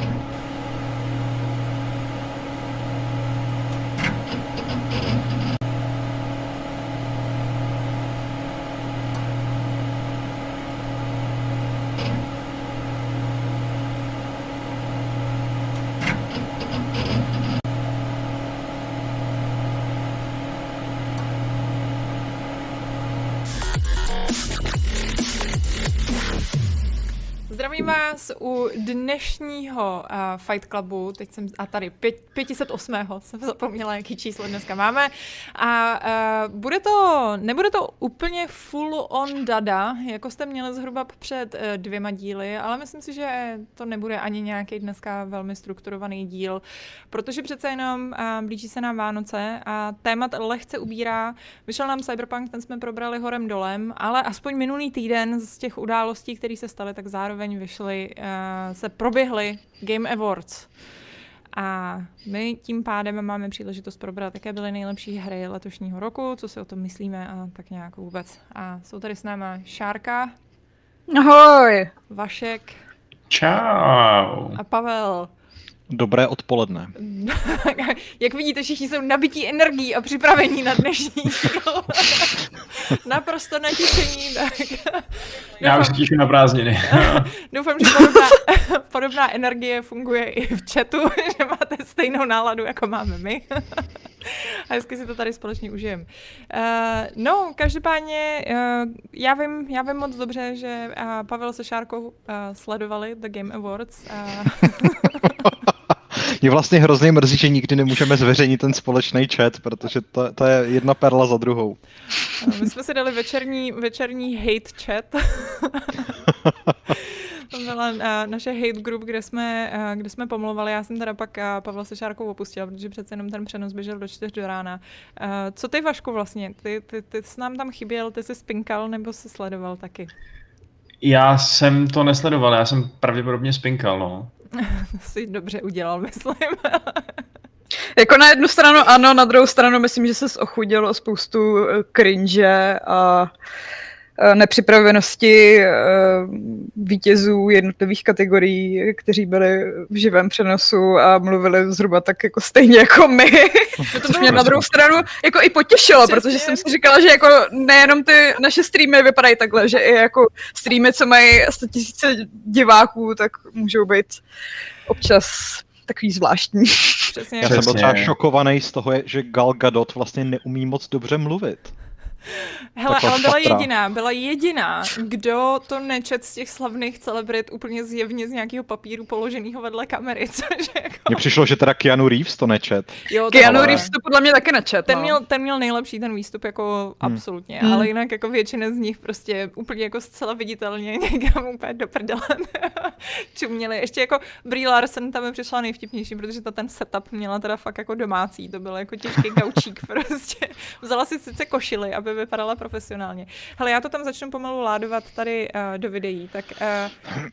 Amen. Vás u dnešního uh, Fight Clubu, teď jsem, a tady, pět, 508. jsem zapomněla, jaký číslo dneska máme. A uh, bude to, nebude to úplně full on dada, jako jste měli zhruba před uh, dvěma díly, ale myslím si, že to nebude ani nějaký dneska velmi strukturovaný díl, protože přece jenom uh, blíží se nám Vánoce a témat lehce ubírá. Vyšel nám Cyberpunk, ten jsme probrali horem dolem, ale aspoň minulý týden z těch událostí, které se staly, tak zároveň vyšly, uh, se proběhly Game Awards. A my tím pádem máme příležitost probrat, jaké byly nejlepší hry letošního roku, co si o tom myslíme a tak nějak vůbec. A jsou tady s náma Šárka. Ahoj. Vašek. Čau. A Pavel. Dobré odpoledne. Jak vidíte, všichni jsou nabití energií a připravení na dnešní Naprosto natěšení. Tak. Já už těším na prázdniny. Doufám, že podobná, podobná energie funguje i v chatu, že máte stejnou náladu, jako máme my. A hezky si to tady společně užijem. Uh, no, každopádně, uh, já, vím, já vím moc dobře, že uh, Pavel se Šárkou uh, sledovali The Game Awards. Uh, Mě vlastně hrozně mrzí, že nikdy nemůžeme zveřejnit ten společný chat, protože to, to je jedna perla za druhou. My jsme si dali večerní, večerní hate chat. to byla uh, naše hate group, kde jsme, uh, kde jsme pomluvali. Já jsem teda pak uh, Pavla Sešárkou opustila, protože přece jenom ten přenos běžel do čtyř do rána. Uh, co ty, Vašku, vlastně? Ty, ty, ty jsi nám tam chyběl, ty jsi spinkal nebo jsi sledoval taky? Já jsem to nesledoval, já jsem pravděpodobně spinkal, no. jsi dobře udělal, myslím. jako na jednu stranu ano, na druhou stranu myslím, že se ochudil o spoustu cringe a nepřipravenosti vítězů jednotlivých kategorií, kteří byli v živém přenosu a mluvili zhruba tak jako stejně jako my. To mě na druhou stranu jako i potěšilo, Přesně. protože jsem si říkala, že jako nejenom ty naše streamy vypadají takhle, že i jako streamy, co mají 100 tisíce diváků, tak můžou být občas takový zvláštní. Přesně. Já jsem byl třeba šokovaný z toho, že Gal Gadot vlastně neumí moc dobře mluvit. Hele, ale byla jediná, byla jediná, kdo to nečet z těch slavných celebrit úplně zjevně z nějakého papíru položeného vedle kamery, což jako... Mně přišlo, že teda Keanu Reeves to nečet. Jo, to Keanu ale... Reeves to podle mě taky nečet, ten, no. měl, ten měl nejlepší ten výstup, jako hmm. absolutně, hmm. ale jinak jako většina z nich prostě úplně jako zcela viditelně někam úplně do prdele čuměli. Ještě jako Brie Larson tam mi přišla nejvtipnější, protože ta ten setup měla teda fakt jako domácí, to byl jako těžký gaučík prostě. Vzala si sice košily, aby vypadala profesionálně. Hele, já to tam začnu pomalu ládovat tady uh, do videí. Tak uh,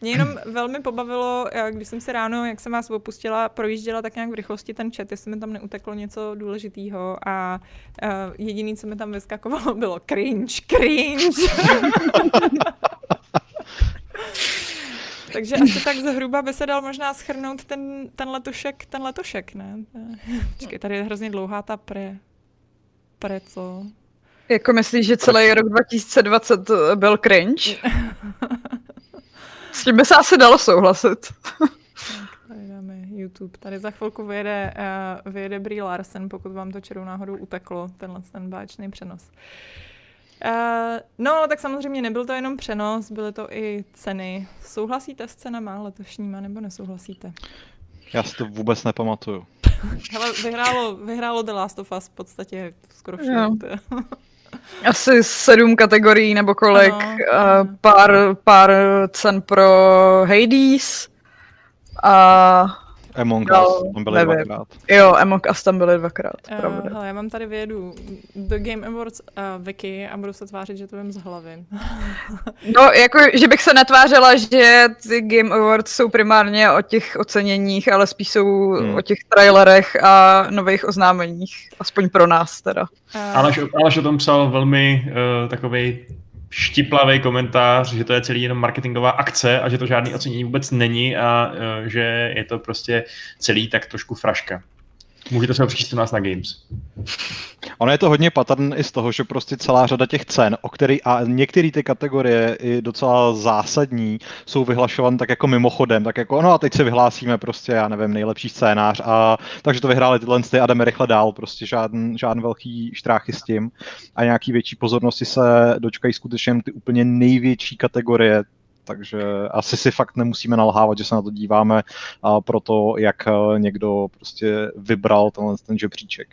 mě jenom velmi pobavilo, uh, když jsem si ráno, jak jsem vás opustila, projížděla tak nějak v rychlosti ten chat, jestli mi tam neuteklo něco důležitého a uh, jediný, co mi tam vyskakovalo, bylo cringe, cringe. Takže asi tak zhruba by se dal možná schrnout ten, ten letošek, ten letošek, ne? Počkej, tady je hrozně dlouhá ta pre, pre co? Jako myslíš, že celý rok 2020 byl cringe? S tím by se asi dalo souhlasit. Tady dáme YouTube. Tady za chvilku vyjede, uh, vyjede Brie Larsen, pokud vám to čerou náhodou uteklo, tenhle ten báčný přenos. Uh, no, ale tak samozřejmě nebyl to jenom přenos, byly to i ceny. Souhlasíte s cenama letošníma, nebo nesouhlasíte? Já si to vůbec nepamatuju. Hele, vyhrálo, vyhrálo The Last of Us v podstatě skoro všechno. Asi sedm kategorií nebo kolik, uh, pár, pár cen pro Hades a Among Us tam byly nevím. dvakrát. Jo, Among Us tam byly dvakrát, uh, pravda. Hele, já mám tady vědu The Game Awards uh, Wiki a budu se tvářit, že to vím z hlavy. no, jako, že bych se netvářila, že ty Game Awards jsou primárně o těch oceněních, ale spíš jsou hmm. o těch trailerech a nových oznámeních. Aspoň pro nás teda. Uh, Aleš, Aleš o tom psal velmi uh, takovej štiplavý komentář, že to je celý jenom marketingová akce a že to žádný ocenění vůbec není a uh, že je to prostě celý tak trošku fraška. Můžete se ho u nás na Games. Ono je to hodně pattern i z toho, že prostě celá řada těch cen, o který, a některé ty kategorie i docela zásadní, jsou vyhlašovány tak jako mimochodem, tak jako no a teď se vyhlásíme prostě, já nevím, nejlepší scénář a takže to vyhráli tyhle ty a jdeme rychle dál, prostě žádný, žádný velký štráchy s tím a nějaký větší pozornosti se dočkají skutečně ty úplně největší kategorie, takže asi si fakt nemusíme nalhávat, že se na to díváme a proto, jak eh, někdo prostě vybral tenhle ten žebříček.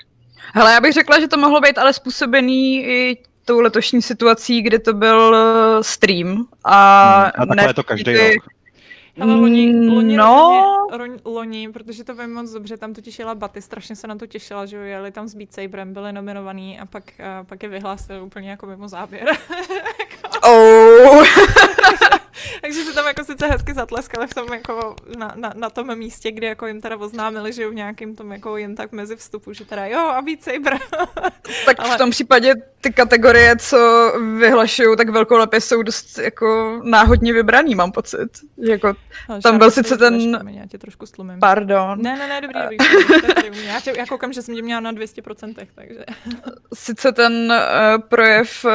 Hele, já bych řekla, že to mohlo být ale způsobený i tou letošní situací, kdy to byl eh, stream. A, hmm, a takhle je to každý ty... rok. Ale loni, loni, no. loni, loni, protože to vím moc dobře, tam to těšila Baty, strašně se na to těšila, že jeli tam s Beat Saberem, byli nominovaný a pak, a pak je vyhlásil úplně jako mimo záběr. oh. Takže si tam jako sice hezky zatleskali v tom jako na, na, na, tom místě, kde jako jim teda oznámili, že v nějakým tom jako jen tak mezi vstupu, že teda jo a Beat Saber. tak Ale... v tom případě ty kategorie, co vyhlašují tak velkolepě, jsou dost jako náhodně vybraný, mám pocit. Jako, Ale tam byl sice ten... Trošku, já tě trošku slumím. Pardon. Ne, ne, ne, dobrý, dobrý. dobrý. Já, tě, já koukám, že jsem tě měla na 200%, takže... sice ten uh, projev uh,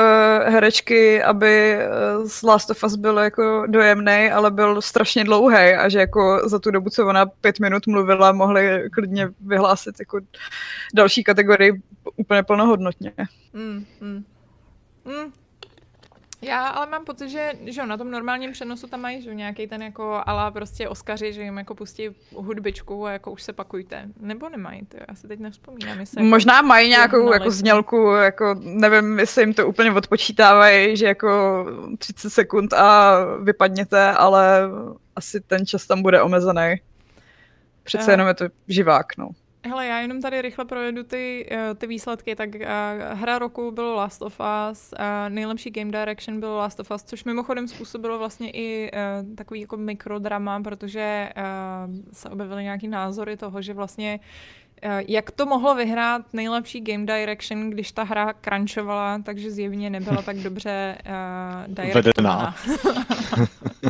herečky, aby uh, z Last of Us byl jako dojemný, ale byl strašně dlouhý a že jako za tu dobu, co ona pět minut mluvila, mohli klidně vyhlásit jako další kategorii úplně plnohodnotně. Mm, mm. Mm. Já ale mám pocit, že, že na tom normálním přenosu tam mají že nějaký ten jako ala prostě Oskaři, že jim jako pustí hudbičku a jako už se pakujte. Nebo nemají, to já si teď nevzpomínám. Jestli Možná jako mají nějakou jako znělku, jako nevím, jestli jim to úplně odpočítávají, že jako 30 sekund a vypadněte, ale asi ten čas tam bude omezený. Přece jenom je to živák, no. Hele, já jenom tady rychle projedu ty, uh, ty výsledky. Tak uh, hra roku bylo Last of Us, uh, nejlepší game direction bylo Last of Us, což mimochodem způsobilo vlastně i uh, takový jako mikrodrama, protože uh, se objevily nějaký názory toho, že vlastně uh, jak to mohlo vyhrát nejlepší game direction, když ta hra crunchovala, takže zjevně nebyla tak dobře uh, directovaná.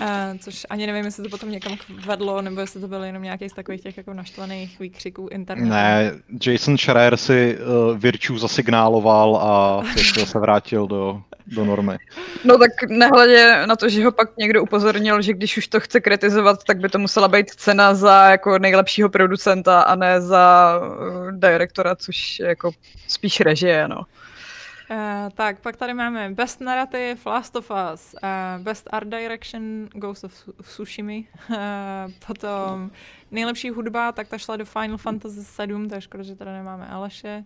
Uh, což ani nevím, jestli to potom někam vedlo, nebo jestli to bylo jenom nějaký z takových těch jako naštvaných výkřiků internetu. Ne, Jason Schreier si uh, Virtue zasignáloval a se vrátil do, do normy. No tak nehledě na to, že ho pak někdo upozornil, že když už to chce kritizovat, tak by to musela být cena za jako nejlepšího producenta a ne za uh, direktora, což je jako spíš režie, no. Uh, tak, pak tady máme Best Narrative, Last of Us, uh, Best Art Direction, Ghost of Tsushima, uh, potom nejlepší hudba, tak ta šla do Final Fantasy 7, to je škoda, že tady nemáme Aleše.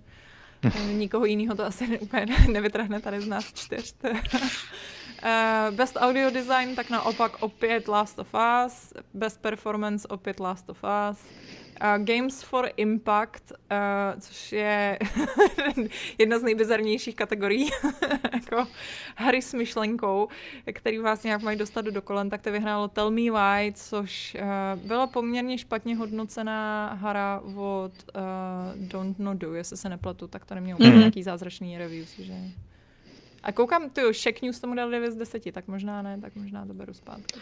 Nikoho jiného to asi úplně nevytrhne tady z nás čtyř. best Audio Design, tak naopak opět Last of Us, Best Performance opět Last of Us, Uh, Games for Impact, uh, což je jedna z nejbizarnějších kategorií, jako hry s myšlenkou, který vás nějak mají dostat do kolen, tak to vyhrálo Tell Me Why, což uh, byla poměrně špatně hodnocená hra od uh, Don't Know Do, jestli se nepletu, tak to nemělo mm-hmm. nějaký zázračný reviews, že... A koukám, ty Shack News tomu dal 9 z 10, tak možná ne, tak možná to beru zpátky.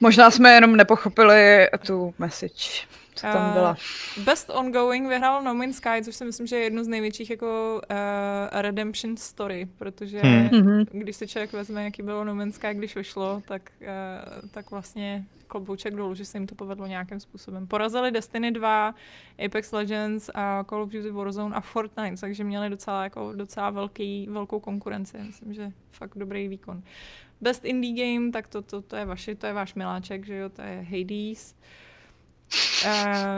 možná jsme jenom nepochopili tu message co tam byla. Uh, Best Ongoing vyhrál No Man's Sky, což si myslím, že je jedno z největších jako uh, redemption story, protože hmm. Mhm. když se člověk vezme, jaký bylo No Man's Sky, když vyšlo, tak, uh, tak vlastně klobouček dolů, že se jim to povedlo nějakým způsobem. Porazili Destiny 2, Apex Legends a Call of Duty Warzone a Fortnite, takže měli docela, jako, docela velký, velkou konkurenci. Myslím, že fakt dobrý výkon. Best Indie Game, tak to, to, to, je, vaši, to je váš miláček, že jo, to je Hades. Uh,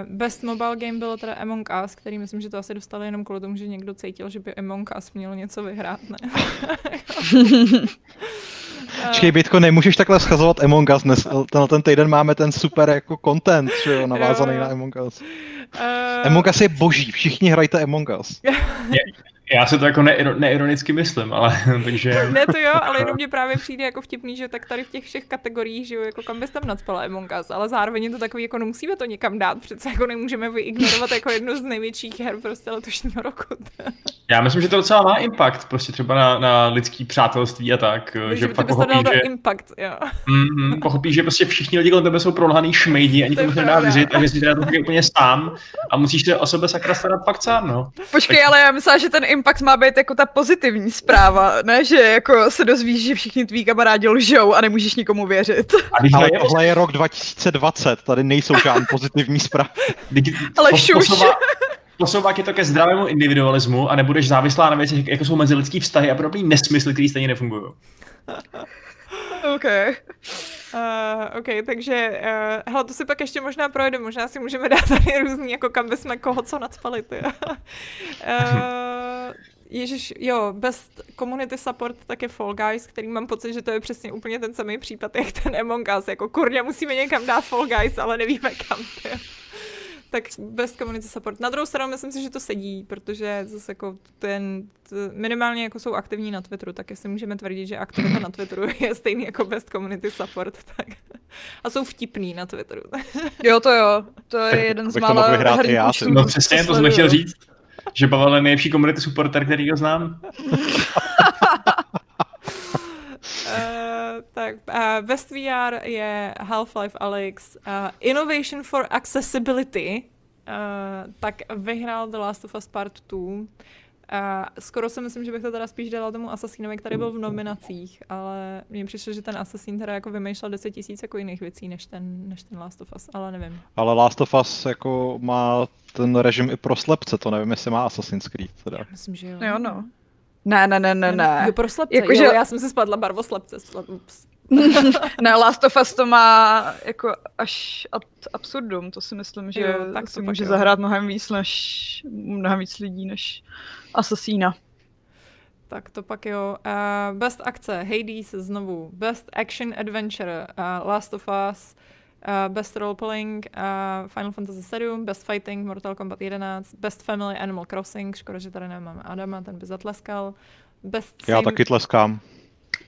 best mobile game bylo teda Among Us, který myslím, že to asi dostali jenom kvůli tomu, že někdo cítil, že by Among Us měl něco vyhrát, ne? Čekej, Bitko, nemůžeš takhle schazovat Among Us. Dnes, ten, ten týden máme ten super jako content, že jo, navázaný jo. na Among Us. Uh... Among Us je boží, všichni hrajte Among Us. Já se to jako neiro, neironicky myslím, ale takže... Ne to jo, ale jenom mě právě přijde jako vtipný, že tak tady v těch všech kategoriích, že jo, jako kam bys tam nadspala Among Us, ale zároveň je to takový, jako nemusíme to někam dát, přece jako nemůžeme vyignorovat jako jednu z největších her prostě letošního roku. Já myslím, že to docela má impact, prostě třeba na, na lidský přátelství a tak, Takže že by fakt to pochopí, dal že, impact, jo. mm, pochopí, že prostě všichni lidi kolem tebe jsou prolhaný šmejdi, ani To je se nedá věřit, a že si teda to taky úplně sám a musíš se o sebe sakra starat fakt sám, no. Počkej, ale já myslím, že ten impact má být jako ta pozitivní zpráva, ne, že jako se dozvíš, že všichni tví kamarádi lžou a nemůžeš nikomu věřit. A když Ale je, tohle je rok 2020, tady nejsou žádné pozitivní zprávy. Ale šuš. posouvá- Posouvá tě to ke zdravému individualismu a nebudeš závislá na věcech, jako jsou mezilidský vztahy a podobný nesmysly, které stejně nefungují. OK. Uh, OK, takže, uh, hele, to si pak ještě možná projde, možná si můžeme dát tady různý, jako kam bychom koho co nadspali, ty. uh, Ježíš, jo, best community support tak je Fall Guys, který mám pocit, že to je přesně úplně ten samý případ, jak ten Among Us, jako kurňa musíme někam dát Fall Guys, ale nevíme kam, ty. Tak best community support. Na druhou stranu myslím si, že to sedí, protože zase jako ten, minimálně jako jsou aktivní na Twitteru, tak jestli můžeme tvrdit, že aktivita na Twitteru je stejný jako best community support, tak a jsou vtipný na Twitteru. Jo, to jo. To je Tak jeden z mála vyhrát i herních já, účtů, No přesně, to jsem chtěl říct. Že Pavel je nejlepší community supporter, který ho znám. Uh, tak, uh, Best VR je Half-Life Alyx. Uh, Innovation for Accessibility. Uh, tak vyhrál The Last of Us Part 2. Uh, skoro si myslím, že bych to teda spíš dala tomu Assassinovi, který byl v nominacích, ale mně přišlo, že ten Assassin teda jako vymýšlel 10 tisíc jako jiných věcí než ten, než ten Last of Us, ale nevím. Ale Last of Us jako má ten režim i pro slepce, to nevím, jestli má Assassin's Creed teda. Myslím, že jo. Jo, no. Ne, ne, ne, ne, ne. Jo, pro slepce, Jako, jo, že- já jsem si spadla barvoslepce. spla- ups. ne, Last of Us to má jako až ad absurdum, to si myslím, že Jo, jo, tak si pak může jo. zahrát mnohem víc než, mnohem víc lidí než Assassina. Tak to pak jo. Uh, best akce, Hades znovu. Best action adventure, uh, Last of Us. Uh, best roleplaying, uh, Final Fantasy 7, Best Fighting, Mortal Kombat 11, Best Family, Animal Crossing, škoda, že tady nemáme Adama, ten by zatleskal. Best Já sim, taky tleskám.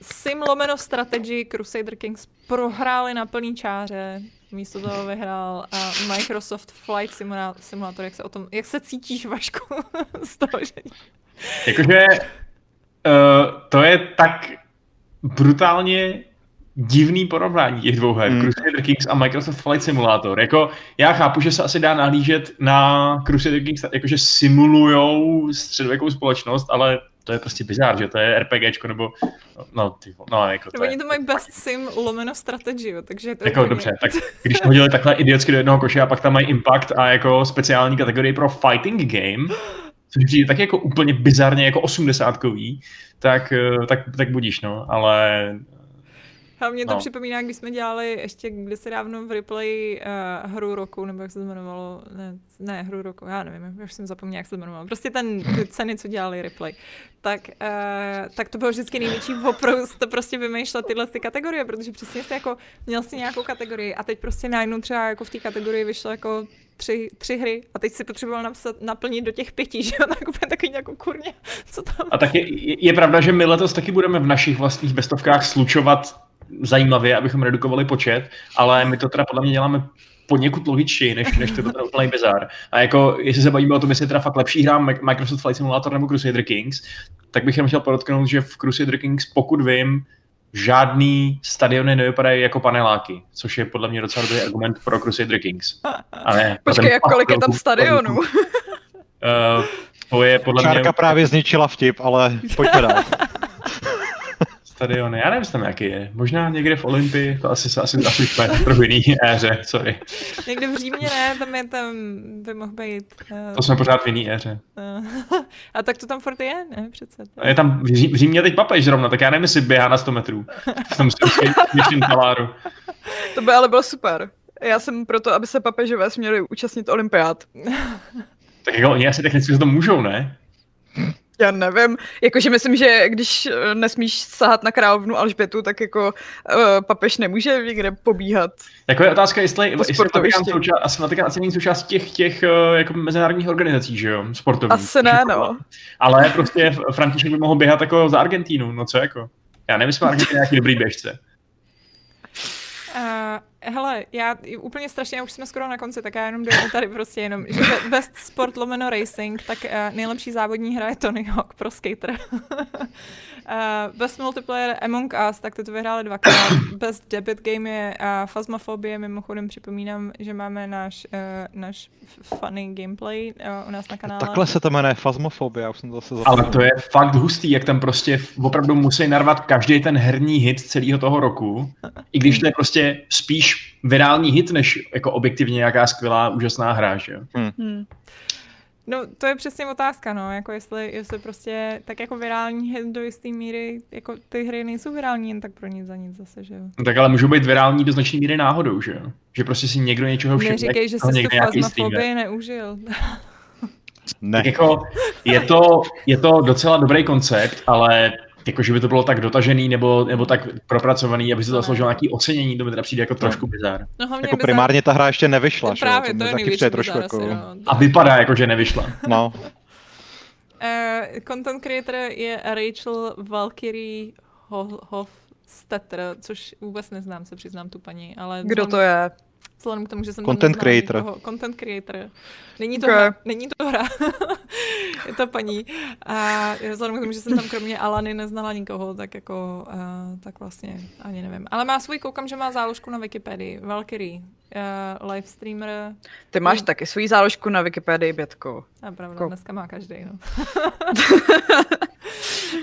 sim lomeno strategy, Crusader Kings prohráli na plný čáře, místo toho vyhrál uh, Microsoft Flight Simula- Simulator, jak se o tom, jak se cítíš, Vašku, z toho, že Jakože uh, to je tak brutálně divný porovnání těch dvou her, Hmm. mm. Crusader Kings a Microsoft Flight Simulator. Jako, já chápu, že se asi dá nahlížet na Crusader Kings, jakože simulujou středověkou společnost, ale to je prostě bizár, že to je RPGčko, nebo no, ty, no jako to Oni je, to mají best sim lomeno strategy, jo, takže je to jako úplně- dobře, tak když to hodili takhle idiotsky do jednoho koše a pak tam mají Impact a jako speciální kategorii pro fighting game, což přijde tak jako úplně bizarně jako osmdesátkový, tak, eh, tak, tak budíš, no, ale A mě to No. připomíná, když jsme dělali ještě kdysi dávno v replay uh, hru roku, nebo jak se to jmenovalo, ne, ne hru roku, já nevím, už jsem zapomněla, jak se to jmenovalo. Prostě ten, ty ceny, co dělali replay. Tak, uh, tak to bylo vždycky největší to prostě vymýšlet tyhle ty kategorie, protože přesně si jako, měl si nějakou kategorii a teď prostě najednou třeba jako v té kategorii vyšlo jako tři, tři hry a teď si potřeboval napsat, naplnit do těch pěti, že jo, tak úplně takový jako kurně, co tam a tak je, je, je pravda, že my letos taky budeme v našich vlastních bestovkách slučovat zajímavě, abychom redukovali počet, ale my to teda podle mě děláme poněkud logičtěji, než, než to je teda úplný bizar. A jako, jestli se bavíme o tom, jestli je teda fakt lepší hra Microsoft Flight Simulator nebo Crusader Kings, tak bych jenom chtěl podotknout, že v Crusader Kings, pokud vím, žádný stadiony nevypadají jako paneláky, což je podle mě docela dobrý argument pro Crusader Kings. A ne, Počkej, jak kolik je tam stadionů? Uh, to je podle mě Čárka právě zničila vtip, ale pojďme dál. stadiony. Já nevím, tam jaký je. Možná někde v Olympii, to asi, asi, asi v trochu jiný éře, sorry. Někde v Římě ne, tam je tam, by mohl být. Uh, To jsme pořád v jiný éře. uh, a tak to tam furt je, ne, přece. A je tam v, Ří, v Římě teď papež zrovna, tak já nevím, jestli běhá na 100 metrů. V tom světším taláru. To by ale bylo super. Já jsem proto, aby se papežové směli účastnit olympiád. Tak jako oni asi technicky se to můžou, ne? Já nevím, jakože myslím, že když eh, nesmíš sahat na královnu Alžbětu, tak jako uh, papež nemůže někde pobíhat. Jako je otázka, jestli, jestli souča- asi Vatikán asi není součástí těch, těch uh, jako mezinárodních organizací, že jo, sportovních. Asi ne, no. Ale prostě František by mohl běhat jako za Argentínu, no co jako. Já nevím, jestli Argentina nějaký dobrý běžce. Uh, hele, já úplně strašně, už jsme skoro na konci, tak já jenom dojdu tady prostě jenom, že Best Sport lomeno Racing, tak uh, nejlepší závodní hra je Tony Hawk pro skater. Uh, best multiplayer Among Us, tak to vyhráli dvakrát. Best debit game je uh, Phasmophobie, mimochodem připomínám, že máme náš, uh, náš funny gameplay uh, u nás na kanále. Takhle se to jmenuje Phasmophobie, já už jsem to zase zapomněl. Ale to je fakt hustý, jak tam prostě opravdu musí narvat každý ten herní hit celého toho roku, i když to je prostě spíš virální hit, než jako objektivně nějaká skvělá, úžasná hra, že jo? Hmm. Hmm. No, to je přesně otázka, no, jako jestli, jestli prostě tak jako virální hit do jisté míry, jako ty hry nejsou virální jen tak pro nic za nic zase, že jo. No, tak ale můžou být virální do značné míry náhodou, že jo. Že prostě si někdo něčeho všimne. Neříkej, že jsi tu fazmafobii neužil. Ne. Tak jako je to, je to docela dobrý koncept, ale jako, že by to bylo tak dotažený nebo, nebo tak propracovaný, aby se to zasloužilo nějaký ocenění, to mi teda přijde jako trošku bizár. No, jako bizár... primárně ta hra ještě nevyšla, no, právě, to je taky přijde trošku jako... no. A vypadá jako, že nevyšla. No. Uh, content creator je Rachel Valkyrie Hofstetter, což vůbec neznám, se přiznám tu paní, ale... Kdo to je? Vzhledem k tomu, že jsem Content creator. Nikoho. Content creator. Není to okay. hra. Není to hra. je to paní. A vzhledem k tomu, že jsem tam kromě Alany neznala nikoho, tak jako, uh, tak vlastně ani nevím. Ale má svůj, koukám, že má záložku na Wikipedii. Valkyrie. Uh, live streamer. Ty máš je... taky svůj záložku na Wikipedii, Bětko. A pravda, Ko... dneska má každý, no.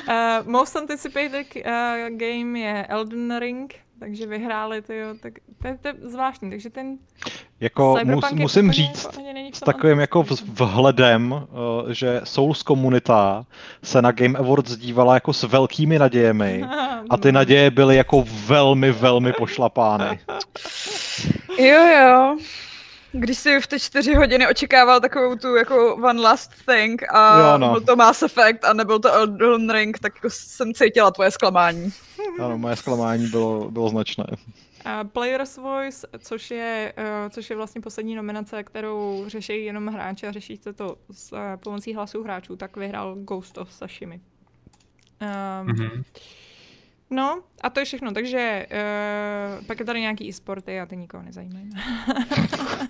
uh, most anticipated uh, game je Elden Ring takže vyhráli, to jo, tak to je, to je zvláštní, takže ten jako mus, musím říct s takovým jako vhledem, uh, že Souls komunita se na Game Awards dívala jako s velkými nadějemi a ty naděje byly jako velmi, velmi pošlapány. Jo, jo když si v ty čtyři hodiny očekával takovou tu jako one last thing a jo, no. byl to Mass Effect a nebyl to Elden Ring, tak jako jsem cítila tvoje zklamání. Ano, moje zklamání bylo, bylo značné. Uh, Player's Voice, což je, uh, což je vlastně poslední nominace, kterou řeší jenom hráči a řeší to, to s uh, pomocí hlasů hráčů, tak vyhrál Ghost of Sashimi. Um, mm-hmm. No, a to je všechno, takže uh, pak je tady nějaký e-sporty a ty nikoho nezajímají.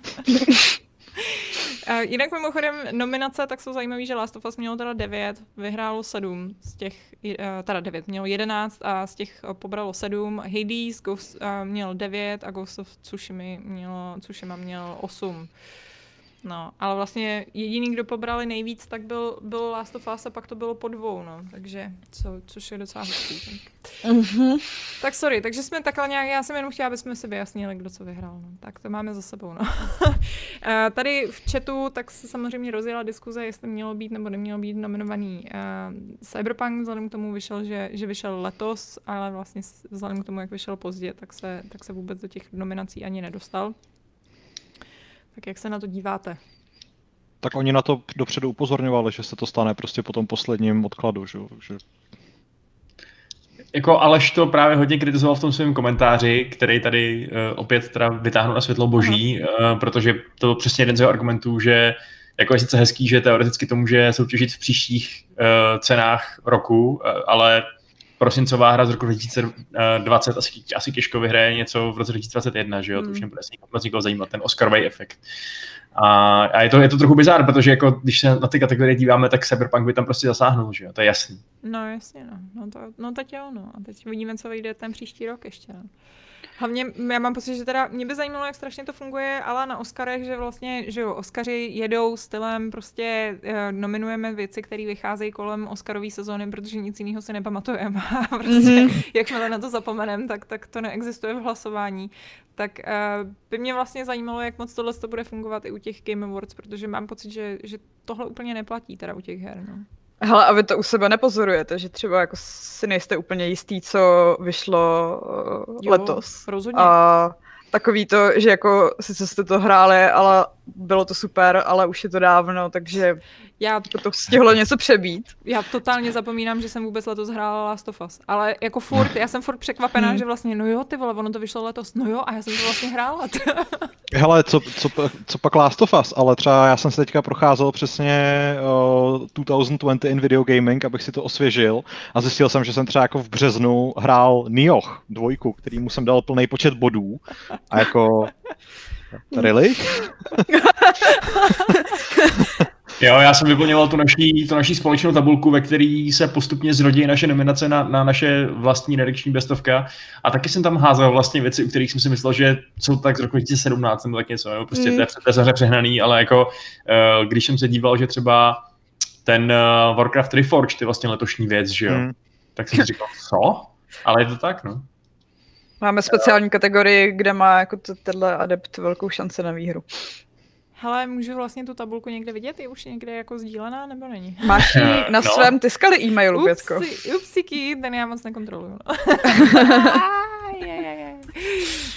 Uh, jinak mimochodem nominace tak jsou zajímavé, že Last of Us mělo teda 9, vyhrálo 7 z těch, uh, teda 9, mělo 11 a z těch uh, pobralo 7. Hades Ghost, měl 9 a Ghost of Tsushima mělo, Tsushima měl 8. No, ale vlastně jediný, kdo pobrali nejvíc, tak byl, byl Last of Us a pak to bylo po dvou, no, takže, co, což je docela hustý. Tak. Mm-hmm. tak sorry, takže jsme takhle nějak, já jsem jenom chtěla, aby jsme si vyjasnili, kdo co vyhrál, no. tak to máme za sebou, no. Tady v chatu tak se samozřejmě rozjela diskuze, jestli mělo být nebo nemělo být nominovaný uh, Cyberpunk, vzhledem k tomu vyšel, že, že vyšel letos, ale vlastně vzhledem k tomu, jak vyšel pozdě, tak se, tak se vůbec do těch nominací ani nedostal. Tak jak se na to díváte? Tak oni na to dopředu upozorňovali, že se to stane prostě po tom posledním odkladu, že? že... Jako Aleš to právě hodně kritizoval v tom svém komentáři, který tady uh, opět teda vytáhnu na světlo boží, uh, protože to byl přesně jeden z jeho argumentů, že jako je sice hezký, že teoreticky to může soutěžit v příštích uh, cenách roku, uh, ale prosincová hra z roku 2020 asi, asi těžko vyhraje něco v roce 2021, že jo, to už hmm. nebude moc nikoho zajímat, ten Oscarový efekt. A, a je, to, je to trochu bizár, protože jako, když se na ty kategorie díváme, tak Cyberpunk by tam prostě zasáhnul, že jo, to je jasný. No jasně, no, no, to, no teď jo, no, a teď uvidíme, co vyjde ten příští rok ještě, no. Hlavně já mám pocit, že teda mě by zajímalo, jak strašně to funguje, ale na Oscarech, že vlastně, že jo, Oscaři jedou stylem, prostě uh, nominujeme věci, které vycházejí kolem Oscarové sezóny, protože nic jiného si nepamatujeme. A prostě, mm-hmm. jakmile na to zapomenem, tak, tak to neexistuje v hlasování. Tak uh, by mě vlastně zajímalo, jak moc tohle to bude fungovat i u těch Game Awards, protože mám pocit, že, že tohle úplně neplatí teda u těch her. No. Hele, a vy to u sebe nepozorujete, že třeba jako si nejste úplně jistý, co vyšlo uh, jo, letos. Rozhodně. A takový to, že jako sice jste to hráli, ale bylo to super, ale už je to dávno, takže Já, to stihlo něco přebít. já totálně zapomínám, že jsem vůbec letos hrála Last of Us. Ale jako furt, já jsem furt překvapená, Hmm. že vlastně, no jo, ty vole, ono to vyšlo letos. No jo, a já jsem to vlastně hrála. Hele, co, co, co pak Last of Us, ale třeba já jsem se teďka procházel přesně uh, 2020 in video gaming, abych si to osvěžil a zjistil jsem, že jsem třeba jako v březnu hrál Nioh dvojku, kterýmu jsem dal plný počet bodů a jako Really? Jo, já jsem vyplňoval tu naší, tu naší společnou tabulku, ve které se postupně zrodí naše nominace na, na naše vlastní redakční bestovka. A taky jsem tam házel vlastně věci, u kterých jsem si myslel, že jsou tak z roku 2017 nebo tak něco. Jo? Prostě Mm. to je přehnaný, ale jako uh, když jsem se díval, že třeba ten uh, Warcraft Reforged je vlastně letošní věc, že jo? Hmm. Tak jsem si říkal, co? Ale je to tak, no. Máme speciální kategorii, kde má jako tenhle adept velkou šanci na výhru. Hele, můžu vlastně tu tabulku někde vidět? Je už někde jako sdílená, nebo není? Máš ji na No. svém tiskali e-mailu, Pětko. Upsi, upsiky, ten já moc nekontroluju. no.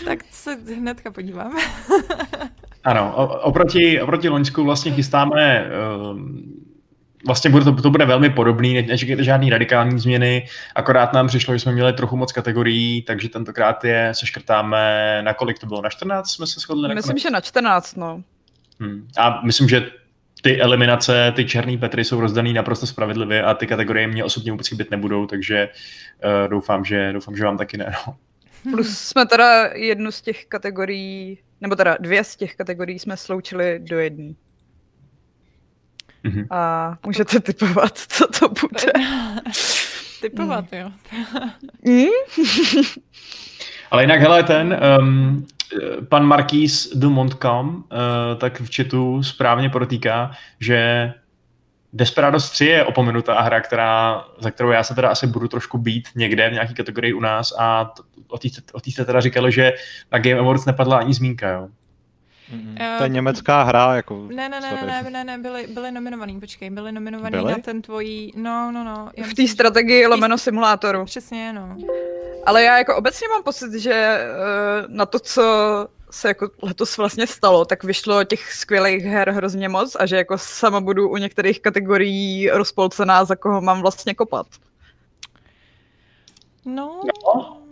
Tak se hnedka podívám. Ano, oproti, oproti Loňsku vlastně chystáme, um, vlastně bude to, to bude velmi podobný, ne- nečekejte žádný radikální změny, akorát nám přišlo, že jsme měli trochu moc kategorií, takže tentokrát je seškrtáme, na kolik to bylo, na 14 jsme se shodli nakonec? Myslím, že na 14, no. Hmm. A myslím, že ty eliminace, ty černý Petry jsou rozdaný naprosto spravedlivě a ty kategorie mě osobně vůbec chybět nebudou, takže uh, doufám, že, doufám, že vám taky ne. No. Plus jsme teda jednu z těch kategorií, nebo teda dvě z těch kategorií jsme sloučili do jedné. Mhm. A můžete typovat, co to bude. Typovat, jo. Mm? Ale jinak, hele, ten um, pan Marquis de Montcalm uh, tak v chatu správně protýká, že Desperados 3 je opomenutá hra, která, za kterou já se teda asi budu trošku být někde v nějaké kategorii u nás a o té jste teda říkali, že na Game Awards nepadla ani zmínka, jo. Mm, Eh, To je německá hra, jako... Ne, ne, ne, sorry. ne, ne, ne, ne, byli, byli nominovaný, počkej, byli nominovaný Byli? na ten tvojí, no, no, no. já V té že- strategii lomeno simulátoru. Přesně, no. Ale já jako obecně mám pocit, že eh, na to, co se jako letos vlastně stalo, tak vyšlo těch skvělých her hrozně moc a že jako sama budu u některých kategorií rozpolcená, za koho mám vlastně kopat. No,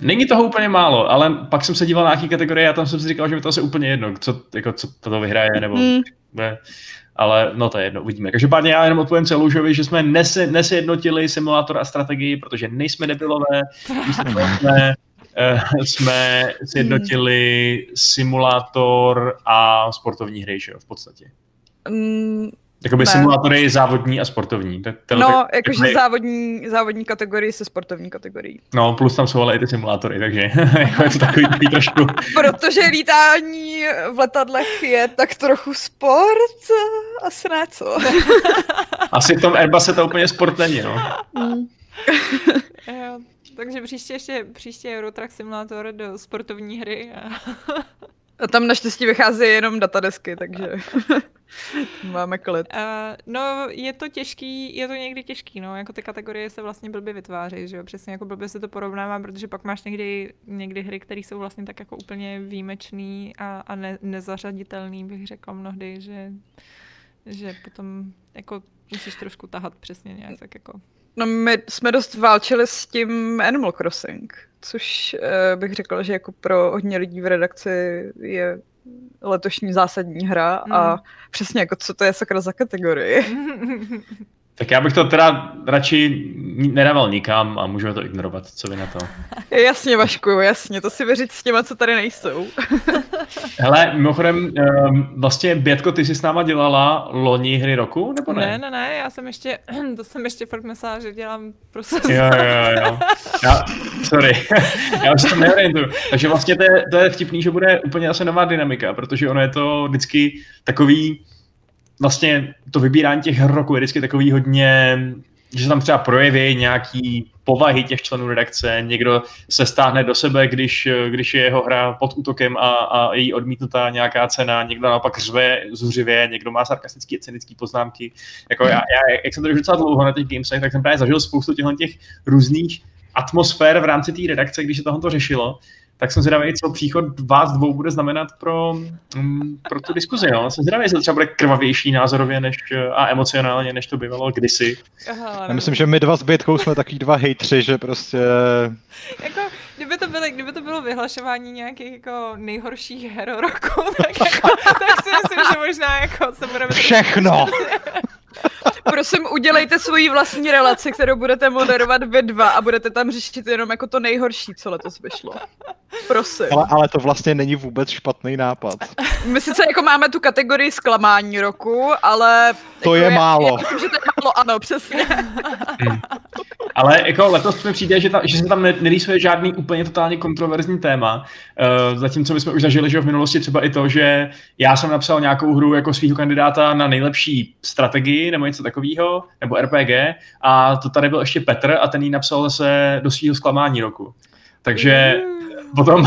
Není toho úplně málo, ale pak jsem se díval na nějaké kategorie a tam jsem si říkal, že mi to asi úplně jedno, co, jako, co to vyhraje, nebo Hmm. ne. Ale no to je jedno, uvidíme. Každopádně já jenom odpovím Celužovi, že jsme nese, nesjednotili simulátor a strategii, protože nejsme debilové, jsme, eh, jsme sjednotili simulátor a sportovní hry, že jo, v podstatě. Mm, Jakoby Ne. simulátory závodní a sportovní. No, tak- jakože závodní, závodní kategorii se sportovní kategorií. No, plus tam jsou ale i ty simulátory, takže jako je to takový, takový trošku... Protože lítání v letadlech je tak trochu sport, asi ne co. Asi v tom Airbusu to úplně sport není, no. jo, takže příště ještě, příště Eurotrack Simulator do sportovní hry. A... A tam naštěstí vychází jenom datadesky, takže máme klid. Uh, no, je to těžký, je to někdy těžký, no, jako ty kategorie se vlastně blbě vytváří, že jo, přesně jako blbě se to porovnává, protože pak máš někdy, někdy hry, které jsou vlastně tak jako úplně výjimečný a, a ne, nezařaditelný, bych řekla mnohdy, že, že potom jako musíš trošku tahat přesně nějak, tak jako. No my jsme dost válčili s tím Animal Crossing, což uh, bych řekla, že jako pro hodně lidí v redakci je letošní zásadní hra a Hmm. přesně jako co to je sakra za kategorii. Tak já bych to teda radši nedával nikam a můžeme to ignorovat, co vy na to. Jasně, Vašku, jasně, to si vyřiď s těma, co tady nejsou. Hele, mimochodem, um, vlastně Bětko, ty jsi s náma dělala loni hry roku, nebo ne? ne, ne, ne, já jsem ještě, to jsem ještě fakt myslela, že dělám prostě Jo, jo, jo. Já, sorry, já už se to neorientuju. Takže vlastně to je, to je vtipný, že bude úplně asi nová dynamika, protože ono je to vždycky takový, vlastně to vybírání těch roku je vždycky takový hodně, že se tam třeba projeví nějaký povahy těch členů redakce, někdo se stáhne do sebe, když, když je jeho hra pod útokem a, a je jí odmítnutá nějaká cena, někdo naopak řve zuřivě, někdo má sarkastické cynické poznámky. Jako já, já, jak jsem to docela dlouho na těch gamesech, tak jsem právě zažil spoustu těchto těch různých atmosfér v rámci té redakce, když se tohle řešilo, tak jsem zvědavý, co příchod vás dvou bude znamenat pro, um, pro tu diskuzi. No. Jsem zvědavý, jestli to třeba bude krvavější názorově než, a emocionálně, než to bývalo kdysi. Aha, Já myslím, že my dva s Bětkou jsme takový dva hejtři, že prostě... jako, kdyby to, byly, kdyby to bylo vyhlašování nějakých jako nejhorších hero roku, tak, jako, tak si myslím, že možná jako se budeme... Všechno! Prosím, udělejte svoji vlastní relaci, kterou budete moderovat vy dva a budete tam řešit jenom jako to nejhorší, co letos vyšlo. Prosím. Ale, ale to vlastně není vůbec špatný nápad. My sice jako máme tu kategorii zklamání roku, ale... To jako je málo. Já myslím, že to je málo, ano, přesně. Ale jako letos mi přijde, že, ta, že se tam ne- nerýsuje žádný úplně totálně kontroverzní téma. Uh, zatímco my jsme už zažili, že v minulosti třeba i to, že já jsem napsal nějakou hru jako svého kandidáta na nejlepší strategii nebo něco takového, nebo RPG, a to tady byl ještě Petr a ten ji napsal zase do svého zklamání roku. Takže potom,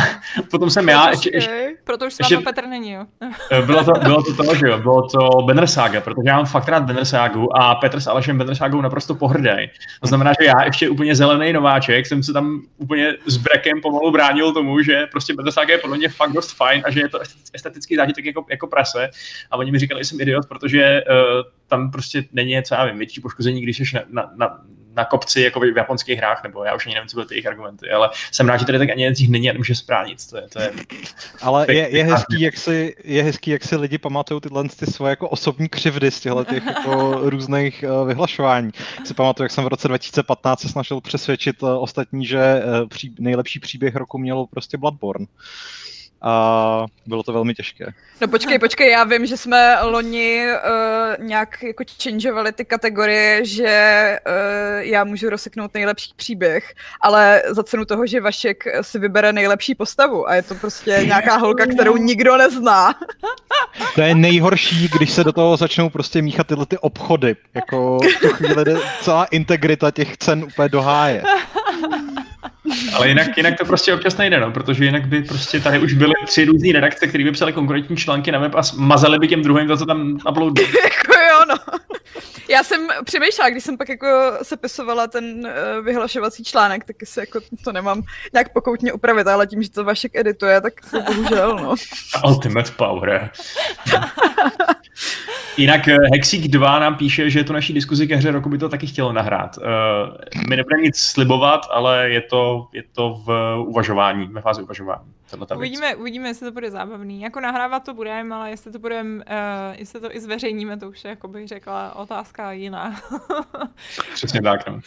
potom jsem já, ještě, ještě, Proto už s váma Petr není, jo. Eh, Bylo to, bylo to to, že jo, bylo to Banner Saga, protože já mám fakt rád Banner Sagu a Petr s Alešem Banner Sagou naprosto pohrdej. To znamená, že já ještě úplně zelený nováček jsem se tam úplně s brekem pomalu bránil tomu, že prostě Banner Saga je podle mě fakt dost fajn a že je to estetický zážitek jako, jako prase. A oni mi říkali, že jsem idiot, protože uh, tam prostě není, co já vím, větší poškození, když jsi na, na, na, na kopci jako v japonských hrách, nebo já už ani nevím, co byly ty jejich argumenty, ale jsem rád, že tady tak ani jeden z nich není a nemůže správnit. To je, to je Ale je, je, hezký, jak si, je hezký, jak si lidi pamatují tyhle ty svoje jako osobní křivdy z těchto těch jako různých uh, vyhlašování. Si pamatuju, jak jsem v roce 2015 se snažil přesvědčit uh, ostatní, že uh, pří, nejlepší příběh roku měl prostě Bloodborne. A bylo to velmi těžké. No počkej, počkej, já vím, že jsme loni uh, nějak jako changeovali ty kategorie, že uh, já můžu rozseknout nejlepší příběh, ale za cenu toho, že Vašek si vybere nejlepší postavu a je to prostě nějaká holka, kterou nikdo nezná. To je nejhorší, když se do toho začnou prostě míchat tyhle ty obchody. Jako v tu chvíli jde celá integrita těch cen úplně do háje. Ale jinak, jinak to prostě občas nejde, no, protože jinak by prostě tady už byly tři různé redakce, které by psali konkurentní články na web a mazali by těm druhým to, co tam uploadí. jako jo, no. Já jsem přemýšlela, když jsem pak jako sepisovala ten uh, vyhlašovací článek, taky se jako to nemám nějak pokoutně upravit, ale tím, že to Vašek edituje, tak to bohužel, no. Ultimate power. Jinak eh, Hexík 2 nám píše, že tu naší diskuzi ke hře roku by to taky chtělo nahrát. Uh, my nebudeme nic slibovat, ale je to, je to v uvažování, ve fázi uvažování. Uvidíme, uvidíme, jestli to bude zábavný. Jako nahrávat to budeme, ale jestli to budeme, uh, jestli to i zveřejníme, to už je, jako bych řekla, otázka jiná. Přesně tak, no.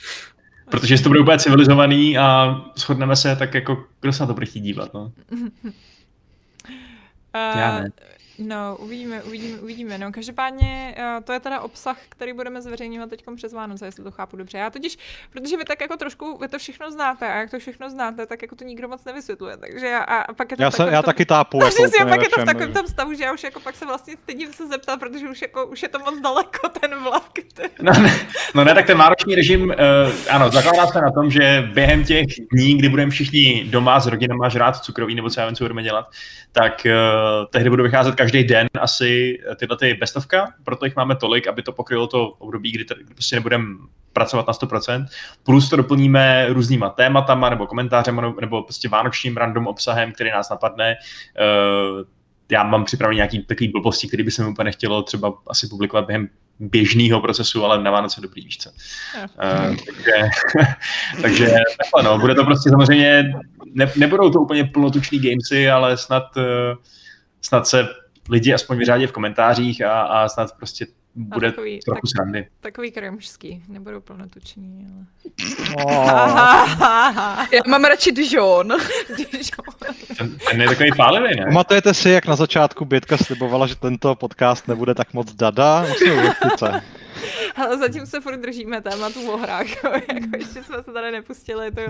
Protože jestli to bude úplně civilizovaný a shodneme se, tak jako kdo se na to bude chtít dívat, no. Já ne. No, uvidíme, uvidíme, uvidíme. No, každopádně uh, to je teda obsah, který budeme zveřejňovat teď přes Vánoce, jestli to chápu dobře. Já totiž, protože vy tak jako trošku, vy to všechno znáte a jak to všechno znáte, tak jako to nikdo moc nevysvětluje. Takže já, a, pak je to Já, v se, takovém já tom- taky tápu. No, Jako úplně pak je to v takovém tom stavu, že já už jako pak se vlastně stydím se zeptat, protože už jako už je to moc daleko ten vlak. No ne, no ne, tak ten vánoční režim, uh, ano, zakládá se na tom, že během těch dní, kdy budeme všichni doma s rodinama žrát cukroví, nebo co já vím, co budeme dělat, tak uh, tehdy budou vycházet každý den asi tyhle ty bestovka, proto jich máme tolik, aby to pokrylo to období, kdy, tady, kdy prostě nebudeme pracovat na 100%, plus to doplníme různýma tématama, nebo komentářem, nebo, prostě vánočním random obsahem, který nás napadne. Uh, já mám připravený nějaký takový blbosti, který by se mi úplně nechtělo třeba asi publikovat během běžného procesu, ale na Vánoce dobrý, víš co. Uh, takže, takže takhle, no, bude to prostě samozřejmě, ne, nebudou to úplně plnotuční gamesy, ale snad, uh, snad se lidi aspoň vyřádí v komentářích a, a snad prostě bude takový- trochu tak- srandy. Takový kremžský, nebudou plnotuční, ale... Oh. Já mám radši Dijon. Ten, ten je takový pálivý, ne? Pamatujete si, jak na začátku Bětka slibovala, že tento podcast nebude tak moc dada? Musím. Ale zatím se furt držíme tématu o hrách, jo. jako ještě jsme se tady nepustili, to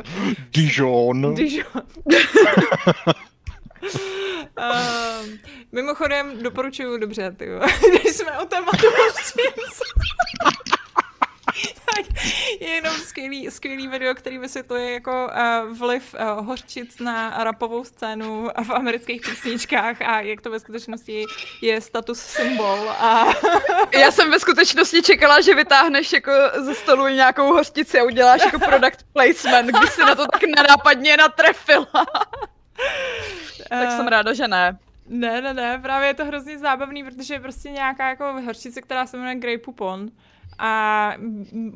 Dijon. Dijon. Um, mimochodem doporučuju dobře, ty když jsme o tématu tak je jenom skvělý, skvělý video, který vysvětluje jako uh, vliv uh, hořčic na rapovou scénu v amerických písničkách a jak to ve skutečnosti je status symbol a Já jsem ve skutečnosti čekala, že vytáhneš jako ze stolu nějakou hostici a uděláš jako product placement, když si na to tak nenápadně natrefila. Tak jsem Eh, ráda, že ne. Ne, ne, ne, právě je to hrozně zábavný, protože je prostě nějaká jako horčice, která se jmenuje Grey Poupon. A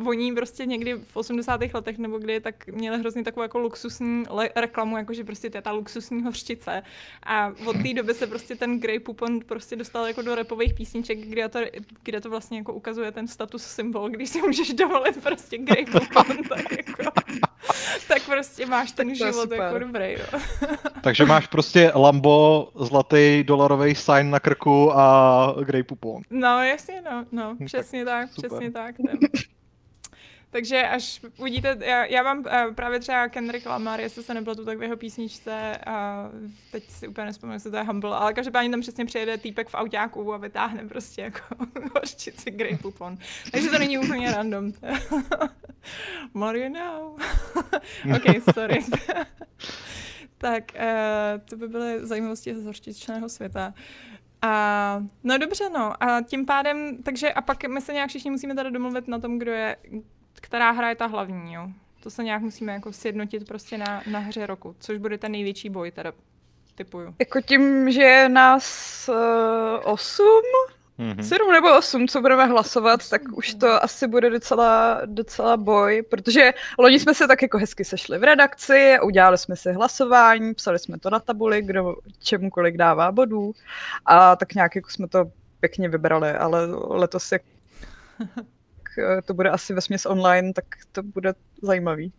oni prostě někdy v 80. letech nebo kdy tak měli hrozně takovou jako luxusní le- reklamu, jakože prostě to je ta luxusní hořčice. A od té doby se prostě ten Grey Poupon prostě dostal jako do repových písniček, kde to, kde to vlastně jako ukazuje ten status symbol, když si můžeš dovolit prostě Grey Poupon, tak jako, tak prostě máš ten život super. jako dobrý, no. Takže máš prostě Lambo, zlatý dolarový sign na krku a Grey Poupon. No, jasně, no, no, tak přesně tak, super. přesně tak. Ten. Takže až uvidíte, já, já mám uh, právě třeba Kendrick Lamar, jestli se nepletu, tak v jeho písničce, a teď si úplně nespomínám, jestli to je Humble, ale každopádně tam přesně přijede týpek v autáku a vytáhne prostě jako hořčici Grey Poupon. Takže to není úplně random. More you know. ok, sorry. tak, uh, to by byly zajímavosti z horčičného světa. A, no dobře, no. A tím pádem, takže a pak my se nějak všichni musíme tady domluvit na tom, kdo je, která hra je ta hlavní, jo. To se nějak musíme jako sjednotit prostě na, na hře roku, což bude ten největší boj, teda typuju. Jako tím, že je nás uh, osm, Mhm. sedm nebo osm, co budeme hlasovat, tak už to asi bude docela, docela boj, protože loni jsme se tak jako hezky sešli v redakci, udělali jsme si hlasování, psali jsme to na tabuli, kdo čemu kolik dává bodů a tak nějak jako jsme to pěkně vybrali, ale letos jak to bude asi ve směs online, tak to bude zajímavý.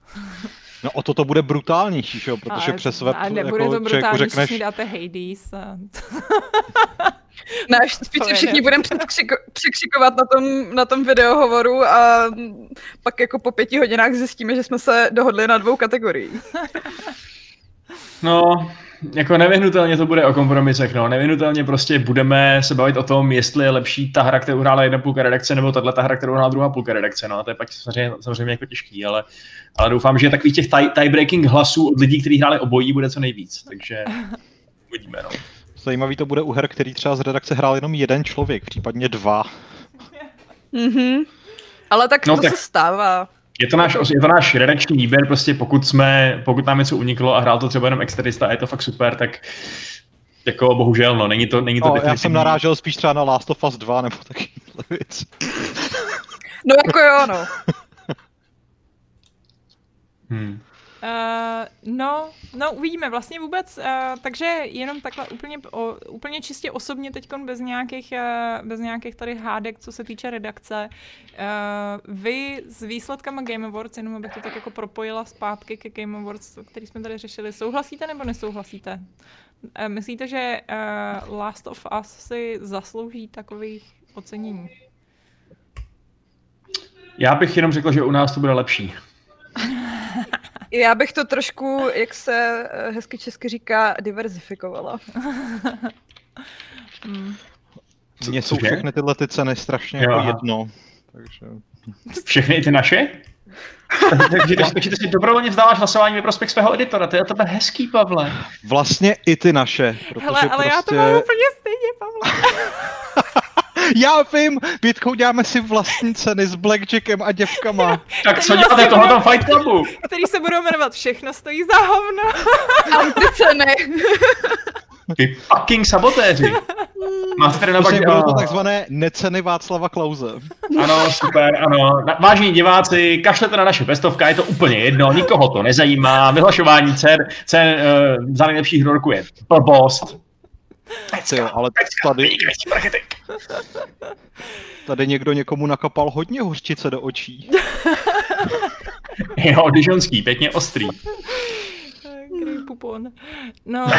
No o to to bude brutálnější, že jo? protože přes web a nebude jako to brutální, řekneš, dáte Hades a... Ne, spíš všichni budeme překřiko, překřikovat na tom, na tom videohovoru a pak jako po pěti hodinách zjistíme, že jsme se dohodli na dvou kategoriích. No, jako nevyhnutelně to bude o kompromisech, no. Nevyhnutelně prostě budeme se bavit o tom, jestli je lepší ta hra, kterou hrála jedna půlka redakce, nebo tahle ta hra, kterou hrála druhá půlka redakce, no. A to je pak samozřejmě, samozřejmě jako těžký, ale, ale doufám, že takových těch tie, tie-breaking hlasů od lidí, kteří hráli obojí, bude co nejvíc. Takže uvidíme, no. Zajímavý to bude u her, který třeba z redakce hrál jenom jeden člověk, případně dva. Mhm. Ale tak No to tak- se stává. Je to, náš, je to náš redakční výběr, prostě pokud jsme, pokud nám něco uniklo a hrál to třeba jenom extradista a je to fakt super, tak jako bohužel, no, není to, není to No, já jsem definitivní. narážel spíš třeba na Last of Us 2 nebo takovýhle věci. No jako jo, no. Hmm. Uh, no, no, uvidíme vlastně vůbec, uh, takže jenom takhle úplně, o, úplně čistě osobně teď bez nějakých, uh, bez nějakých tady hádek, co se týče redakce. Uh, vy s výsledkama Game Awards, jenom abych to tak jako propojila zpátky ke Game Awards, který jsme tady řešili, souhlasíte nebo nesouhlasíte? Uh, myslíte, že uh, Last of Us si zaslouží takových ocenění? Já bych jenom řekl, že u nás to bude lepší. Já bych to trošku, jak se eh, hezky česky říká, diverzifikovala. Hmm. Mně jsou všechny tyhle ty ceny strašně Jo, jako jedno. Takže... Všechny i ty naše? takže, takže, takže ty si dobrovolně vzdáváš hlasování ve prospěch svého editora. To je tebe hezký, Pavle. Vlastně i ty naše, protože Hele, ale prostě... já to mám úplně stejně, Pavle. Já vím, Pětkou děláme si vlastní ceny s blackjackem a děvkama. Tak co děláte vlastně tohoto budou- Fight Clubu? který se budou jmenovat Všechno stojí za hovno. Anticeny. Ty fucking sabotéři. Máte tady na pak... to takzvané neceny Václava Klauze. Ano, super, ano. Vážení diváci, kašlete na naše bestovka, je to úplně jedno, nikoho to nezajímá. Vyhlašování cen, cen uh, za nejlepší hru roku je blbost. Ty jo, ale tady, Vynikající marketing. tady někdo někomu nakapal hodně hořčice do očí. Jo, dižonský, pěkně ostrý. Grey Pupon. No.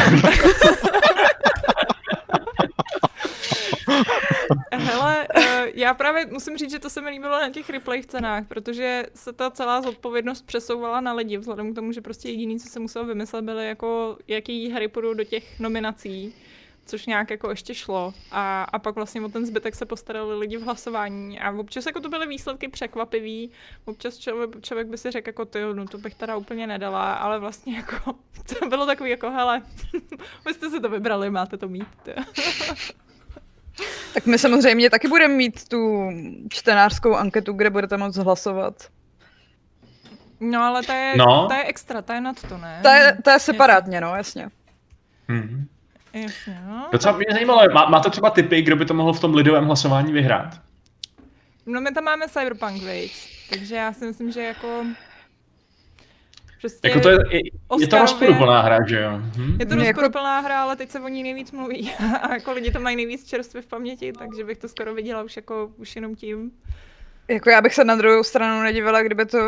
Hele, eh, já právě musím říct, že to se mi líbilo na těch replay cenách, protože se ta celá zodpovědnost přesouvala na lidi, vzhledem k tomu, že prostě jediný, co se muselo vymyslet, byly jako, jaký hry půjdou do těch nominací, což nějak jako ještě šlo. A, a pak vlastně o ten zbytek se postarali lidi v hlasování. A občas jako to byly výsledky překvapivý, občas člověk, člověk by si řekl jako ty, no to bych teda úplně nedala, ale vlastně jako to bylo takový jako hele, vy jste si to vybrali, máte to mít. ty. Tak my samozřejmě taky budeme mít tu čtenářskou anketu, kde budete moct hlasovat. No ale ta je, No. ta je extra, ta je nad to, ne? To je, to je separátně, no, jasně. Hmm. Jasně, no. Docela mě zajímalo, má, máte třeba typy, kdo by to mohl v tom lidovém hlasování vyhrát? No my tam máme Cyberpunk, veď. Takže já si myslím, že jako... Prostě Jako to je, je, je to rozporuplná hra, že jo? Hm? je to Jako- rozporuplná hra, ale teď se o ní nejvíc mluví. A jako lidi to mají nejvíc čerstvě v paměti, takže bych to skoro viděla už jako už jenom tím. Jako já bych se na druhou stranu nedivila, kdyby to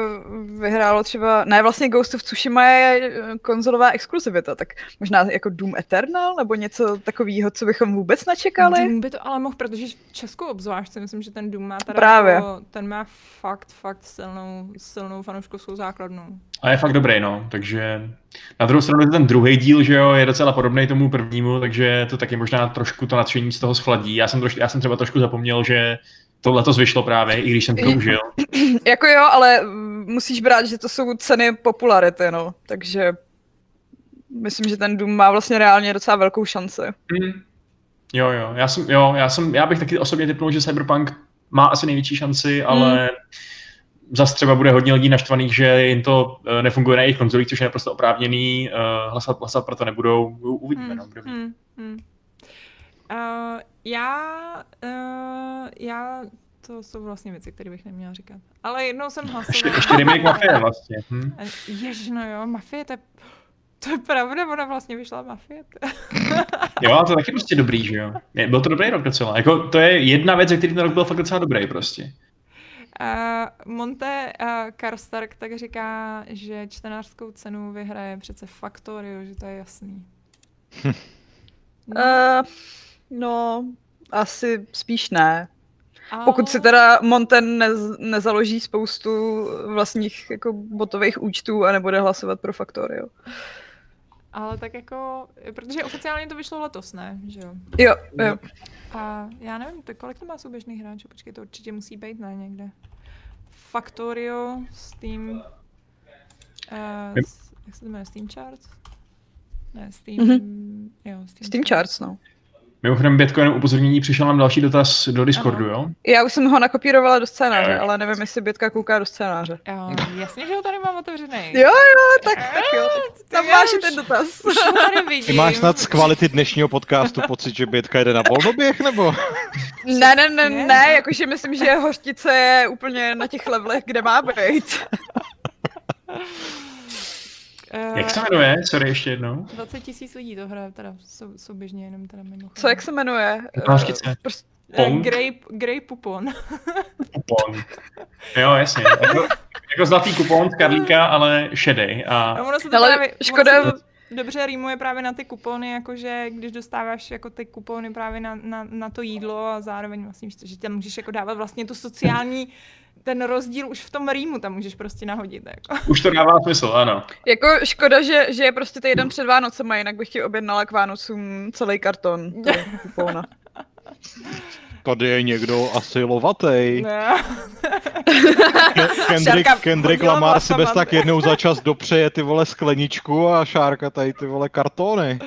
vyhrálo třeba, ne vlastně Ghost of Tsushima je eh, konzolová exkluzivita, tak možná jako Doom Eternal nebo něco takového, co bychom vůbec nečekali. Doom by to ale mohl, protože v Česku obzvlášť si myslím, že ten Doom má teda Právě. Jako, ten má fakt, fakt silnou, silnou fanouškovskou základnu. A je fakt dobrý, no. Takže na druhou stranu ten druhý díl, že jo, je docela podobný tomu prvnímu, takže to taky možná trošku to nadšení z toho schladí. Já jsem, trošku, já jsem třeba trošku zapomněl, že to letos vyšlo právě, i když jsem to užil. Jako jo, ale mm, musíš brát, že to jsou ceny popularity, no, takže myslím, že ten Doom má vlastně reálně docela velkou šanci. Hmm. Jo, jo, já jsem, jo, já jsem, já bych taky osobně typnul, že Cyberpunk má asi největší šanci, ale Hmm. zase třeba bude hodně lidí naštvaných, že jim to eh, nefunguje na jejich konzolích, což je naprosto oprávněný, uh, hlasovat, hlasovat proto nebudou, U- uvidíme, no, kdo ví. hmm, hmm. Uh, já, uh, já, to jsou vlastně věci, které bych neměla říkat. Ale jednou jsem Ještě, hlasovala. ještě remake Mafie vlastně. Hm? Jež, no jo, Mafie, to je, to je pravda, ona vlastně vyšla Mafie. Jo, ale to je taky prostě dobrý, že jo. Je- Byl to dobrý rok docela. Jako, to je jedna věc, ze který ten rok byl fakt docela dobrý prostě. Uh, Monte uh, Karstark tak říká, že čtenářskou cenu vyhraje přece Factorio, že to je jasný. No, Uh, no, asi spíš ne. ale- Pokud si teda Monten nez, nezaloží spoustu vlastních jako botových účtů a nebude hlasovat pro Factorio. Ale tak jako, protože oficiálně to vyšlo letos, ne? Že jo? Jo, jo. A já nevím, to kolik to má souběžných hráčů? Počkej, to určitě musí být, ne, někde. Factorio, Steam, uh, Yep. jak se to jmenuje, Steam Charts? Ne, Steam, Mhm. jo, Steam, Steam Charts, no. Mimochodem, Bětko, jenom upozornění, přišel nám další dotaz do Discordu, Ano. jo? Já už jsem ho nakopírovala do scénáře, Jo. ale nevím, jestli Bětka kouká do scénáře. Jo, jasně, že ho tady mám otevřený. Jo, jo, tak, tak jo. Tam já máš už- ten dotaz. Už ho tady vidím. Ty máš snad z kvality dnešního podcastu pocit, že Bětka jde na volnoběh, nebo? Ne, ne, ne, ne, jakože myslím, že hořtice je úplně na těch levelech, kde má být. Eh, Jak se jmenuje? Sorry, ještě jednou. 20 tisíc lidí to hraje, teda sou, souběžně jenom teda mimo. Co, jak se jmenuje? Pong? Grey, Grey Pupon. Kupon. Jo, jasně. Jako, jako zlatý kupon z Karlíka, ale šedej. A A ono se to Ale právě, škoda- ono se to dobře rýmuje právě na ty kupony, jakože když dostáváš jako ty kupony právě na, na, na to jídlo a zároveň vlastně, že tam můžeš jako dávat vlastně tu sociální ten rozdíl už v tom rýmu tam můžeš prostě nahodit. Jako. už to dává smysl, ano. jako škoda, že, že je prostě týden před Vánocema, jinak bych ti objednala k Vánocům celý karton toho kupóna. Tady je někdo asi lovatej. Ne. Ke- Kendrick, Šárka Kendrick Lamar si bez tak jednou za čas dopřeje ty vole skleničku a Šárka tady ty vole kartony.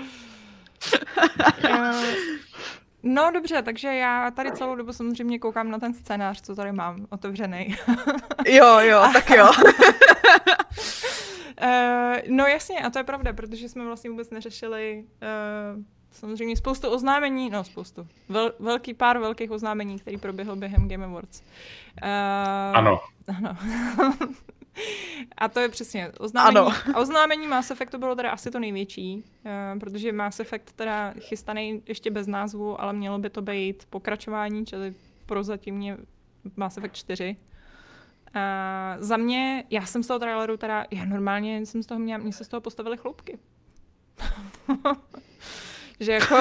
Eh, No dobře, takže já tady celou dobu samozřejmě koukám na ten scénář, co tady mám otevřený. Jo, jo, tak jo. Eh, no jasně, a to je pravda, protože jsme vlastně vůbec neřešili uh, samozřejmě spoustu oznámení, no spoustu, vel, velký pár velkých oznámení, který proběhl během Game Awards. Uh, Ano. Ano. A to je přesně oznámení. Ano. A oznámení Mass Effectu bylo teda asi to největší, uh, protože Mass Effect teda chystaný ještě bez názvu, ale mělo by to být pokračování, čili prozatímně Mass Effect 4. Uh, za mě, já jsem z toho traileru teda, já normálně jsem z toho měla, mě se z toho postavily chloupky. že jako,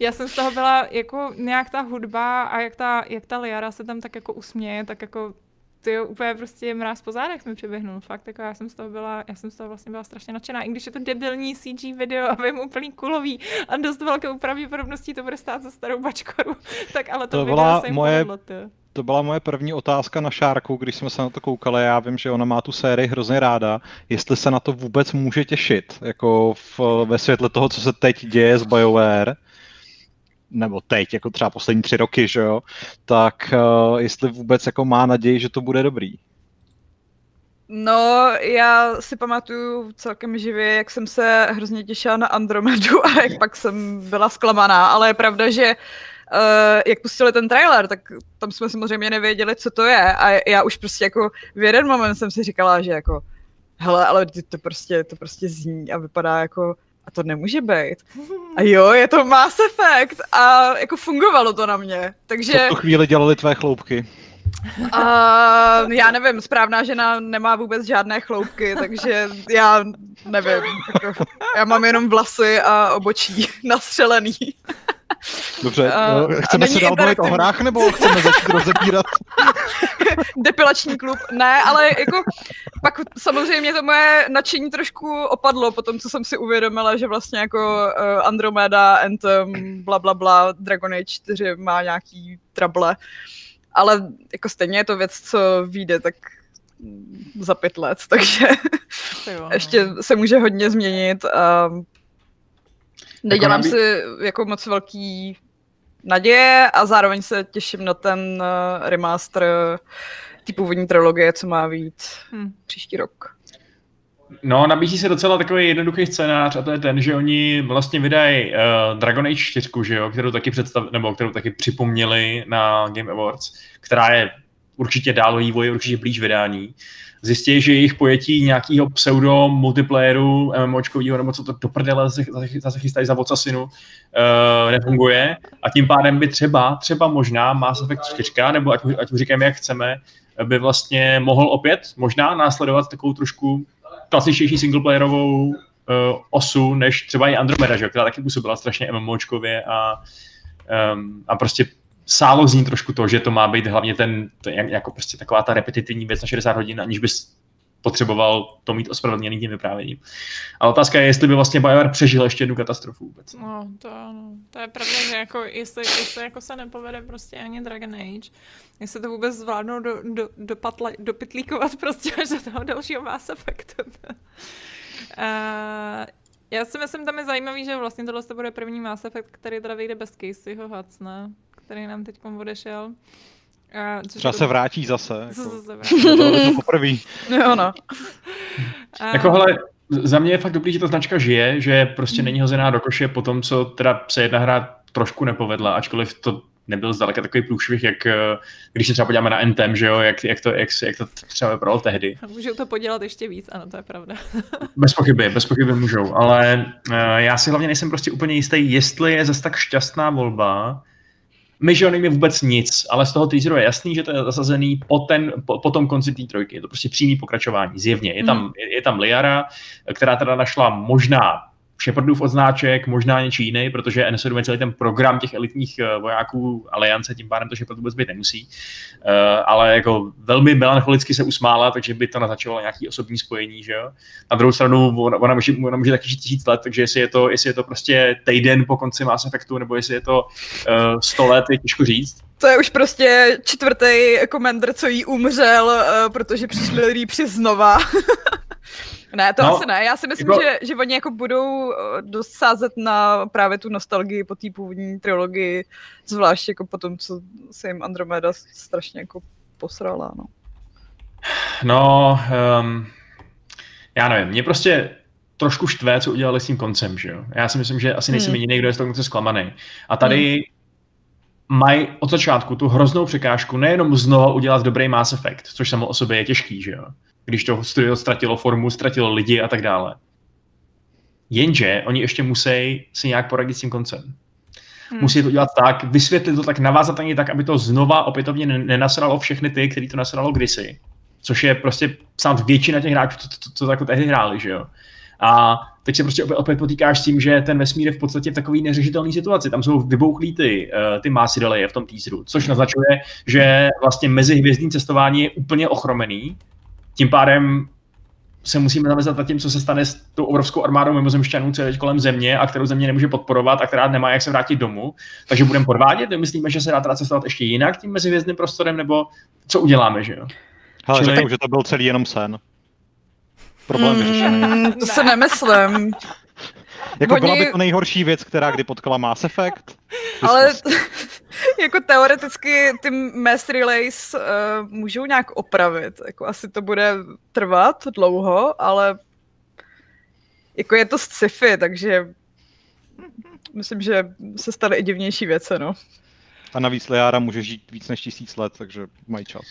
já jsem z toho byla jako nějak ta hudba a jak ta, jak ta Liara se tam tak jako usměje, tak jako ty úplně prostě mráz po zádech mi přiběhnul. Fakt, jako já jsem z toho byla, já jsem z toho vlastně byla strašně nadšená. I když je to debilní CG video a vím úplný kulový a dost velkou pravděpodobností to bude stát za starou bačkoru, tak ale to, To video byla se jim moje- povedlo. To byla moje první otázka na Šárku, když jsme se na to koukali. Já vím, že ona má tu sérii hrozně ráda. Jestli se na to vůbec může těšit, jako v, ve světle toho, co se teď děje s BioWare, nebo teď, jako třeba poslední tři roky, že jo, tak uh, jestli vůbec jako má naději, že to bude dobrý. No, já si pamatuju celkem živě, jak jsem se hrozně těšila na Andromedu a jak pak jsem byla zklamaná, ale je pravda, že Uh, jak pustili ten trailer, tak tam jsme samozřejmě nevěděli, co to je a já už prostě jako v jeden moment jsem si říkala, že jako hele, ale to prostě, to prostě zní a vypadá jako a to nemůže být. A jo, je to Mass Effect a jako fungovalo to na mě, takže... Co v tu chvíli dělali tvé chloupky? Uh, já nevím, správná žena nemá vůbec žádné chloupky, takže já nevím. Jako, já mám jenom vlasy a obočí nastřelený. Dobře, uh, chceme se dál bavit o hrách, nebo chceme začít rozebírat? Depilační klub, ne, ale jako pak samozřejmě to moje nadšení trošku opadlo po tom, co jsem si uvědomila, že vlastně jako uh, Andromeda, Anthem, bla bla bla, Dragon Age 4 má nějaký trable. Ale jako stejně je to věc, co vyjde tak za pět let, takže jo, no. ještě se může hodně změnit. A nedělám jako si jako moc velký naděje a zároveň se těším na ten uh, remaster ty původní trilogie, co má být hmm. příští rok. No, nabízí se docela takový jednoduchý scénář a to je ten, že oni vlastně vydají uh, Dragon Age 4, že jo, kterou taky představ, nebo kterou taky připomněli na Game Awards, která je určitě dál vývoj, určitě blíž vydání. Zjistí, že jejich pojetí nějakého pseudo multiplayeru MMOčkovýho, nebo co to do prdele zase, zase chystají za Vocasinu, uh, nefunguje a tím pádem by třeba, třeba možná Mass Effect 4, nebo ať, ať už říkáme, jak chceme, by vlastně mohl opět možná následovat takovou trošku klasičtější singleplayerovou uh, osu, než třeba i Andromeda, že, která taky působila strašně MMOčkově a, um, a prostě sálo zní trošku to, že to má být hlavně ten, to, jako prostě taková ta repetitivní věc na 60 hodin, aniž bys potřeboval to mít ospravedlněný tím vyprávěním. A otázka je, jestli by vlastně BioWare přežil ještě jednu katastrofu vůbec. No, to, no, to je pravda, že jako, jestli, jestli jako se nepovede prostě ani Dragon Age, jestli to vůbec zvládnou do, do, do patla, dopitlíkovat prostě až do toho dalšího Mass Effectu. uh, já si myslím, tam je zajímavý, že vlastně tohle bude první Mass Effect, který teda vyjde bez Caseyho Hudsona, který nám teď odešel. Uh, Třeba se vrátí zase. Jako, zase vrátí. to, to poprvé. Jo, no. Uh, jako hele, za mě je fakt dobrý, že ta značka žije, že prostě hmm. není hozená do koše po tom, co teda se jedna hra trošku nepovedla, ačkoliv to nebyl zdaleka takový průšvih, jak eh, když se třeba podíváme na Entem, že jo, jak, jak, to, jak, jak to třeba vypadalo tehdy. Můžou to podělat ještě víc, ano, to je pravda. bez pochyby, bez pochyby můžou, ale uh, já si hlavně nejsem prostě úplně jistý, jestli je zase tak šťastná volba, my, že nevíme vůbec nic, ale z toho teaseru je jasný, že to je zasazený po, ten, po, po tom konci té trojky. Je to prostě přímý pokračování, zjevně. Je tam, mm. je, je tam Liara, která teda našla možná Shepardův odznáček, možná něčí jiný, protože N7 je celý ten program těch elitních eh, vojáků aliance, tím pádem to Shepard vůbec být nemusí. Uh, ale jako velmi melancholicky se usmála, takže by to naznačovalo nějaký osobní spojení, že jo. Na druhou stranu ona, ona, může, ona může taky žít tisíc let, takže jestli je, to, jestli je to prostě týden po konci Mass Effectu, nebo jestli je to uh, sto let, je těžko říct. To je už prostě čtvrtý commander, co jí umřel, protože přišli Reapři znova. Ne, to no, asi ne. Já si myslím, jako... že, že oni jako budou eh, dost sázet na právě tu nostalgii po té původní trilogii, zvlášť jako po tom, co se jim Andromeda strašně jako posrala, no. No, um, já nevím, mě prostě trošku štve, co udělali s tím koncem, že jo. Já si myslím, že asi nejsem hmm. jediný, kdo je z toho konce zklamaný. A tady hmm mají od začátku tu hroznou překážku nejenom znova udělat dobrý Mass Effect, což samo o sobě je těžký, že jo? Když to studio ztratilo formu, ztratilo lidi a tak dále. Jenže oni ještě musí si nějak poradit s tím koncem. Hmm. Musí to dělat tak, vysvětlit to tak, navázat ani tak, aby to znova opětovně nenasralo všechny ty, který to nasralo kdysi. Což je prostě snad většina těch hráčů, co to, to jako tehdy hráli, že jo. A teď se prostě opět, opět potýkáš s tím, že ten vesmír je v podstatě v takový neřešitelný situaci. Tam jsou vybouchlý ty, uh, ty deleje v tom teaseru, což naznačuje, že vlastně mezihvězdní cestování je úplně ochromený tím pádem se musíme zamyslet nad tím, co se stane s tou obrovskou armádou mimozemšťanů, co je kolem země a kterou země nemůže podporovat a která nemá jak se vrátit domů. Takže budeme podvádět, myslíme, že se dá teda cestovat ještě jinak tím mezihvězdným prostorem, nebo co uděláme, že jo? Ale Čili... že to byl celý jenom sen. Problém mm, vyřešený. To se nemyslím. Jako Oni... byla by to nejhorší věc, která kdy potkala Mass Effect? Ale jako teoreticky ty mass relays uh, můžou nějak opravit. Jako asi to bude trvat dlouho, ale jako je to sci-fi, takže myslím, že se staly i divnější věci, no. A navíc Leára může žít víc než tisíc let, takže mají čas.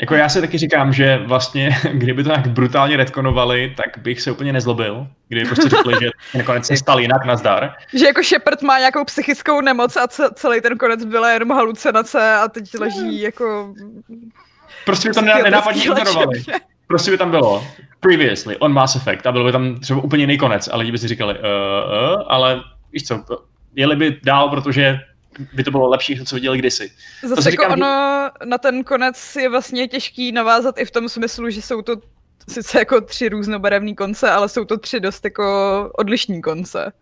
Jako já si taky říkám, že vlastně, kdyby to tak brutálně retkonovali, tak bych se úplně nezlobil, kdyby prostě řekli, že nakonec se stal jinak na zdar. Že jako Shepard má nějakou psychickou nemoc a celý ten konec byla jenom halucinace a teď leží jako... Prostě by to nenápadně ignorovali. Prostě by tam bylo previously on Mass Effect a byl by tam třeba úplně jiný konec a lidi by si říkali, uh, uh, ale víš co, jeli by dál, protože by to bylo lepší, co viděli kdysi. Zase jako říkám, ono na ten konec je vlastně těžký navázat i v tom smyslu, že jsou to sice jako tři různobarevné konce, ale jsou to tři dost jako odlišní konce.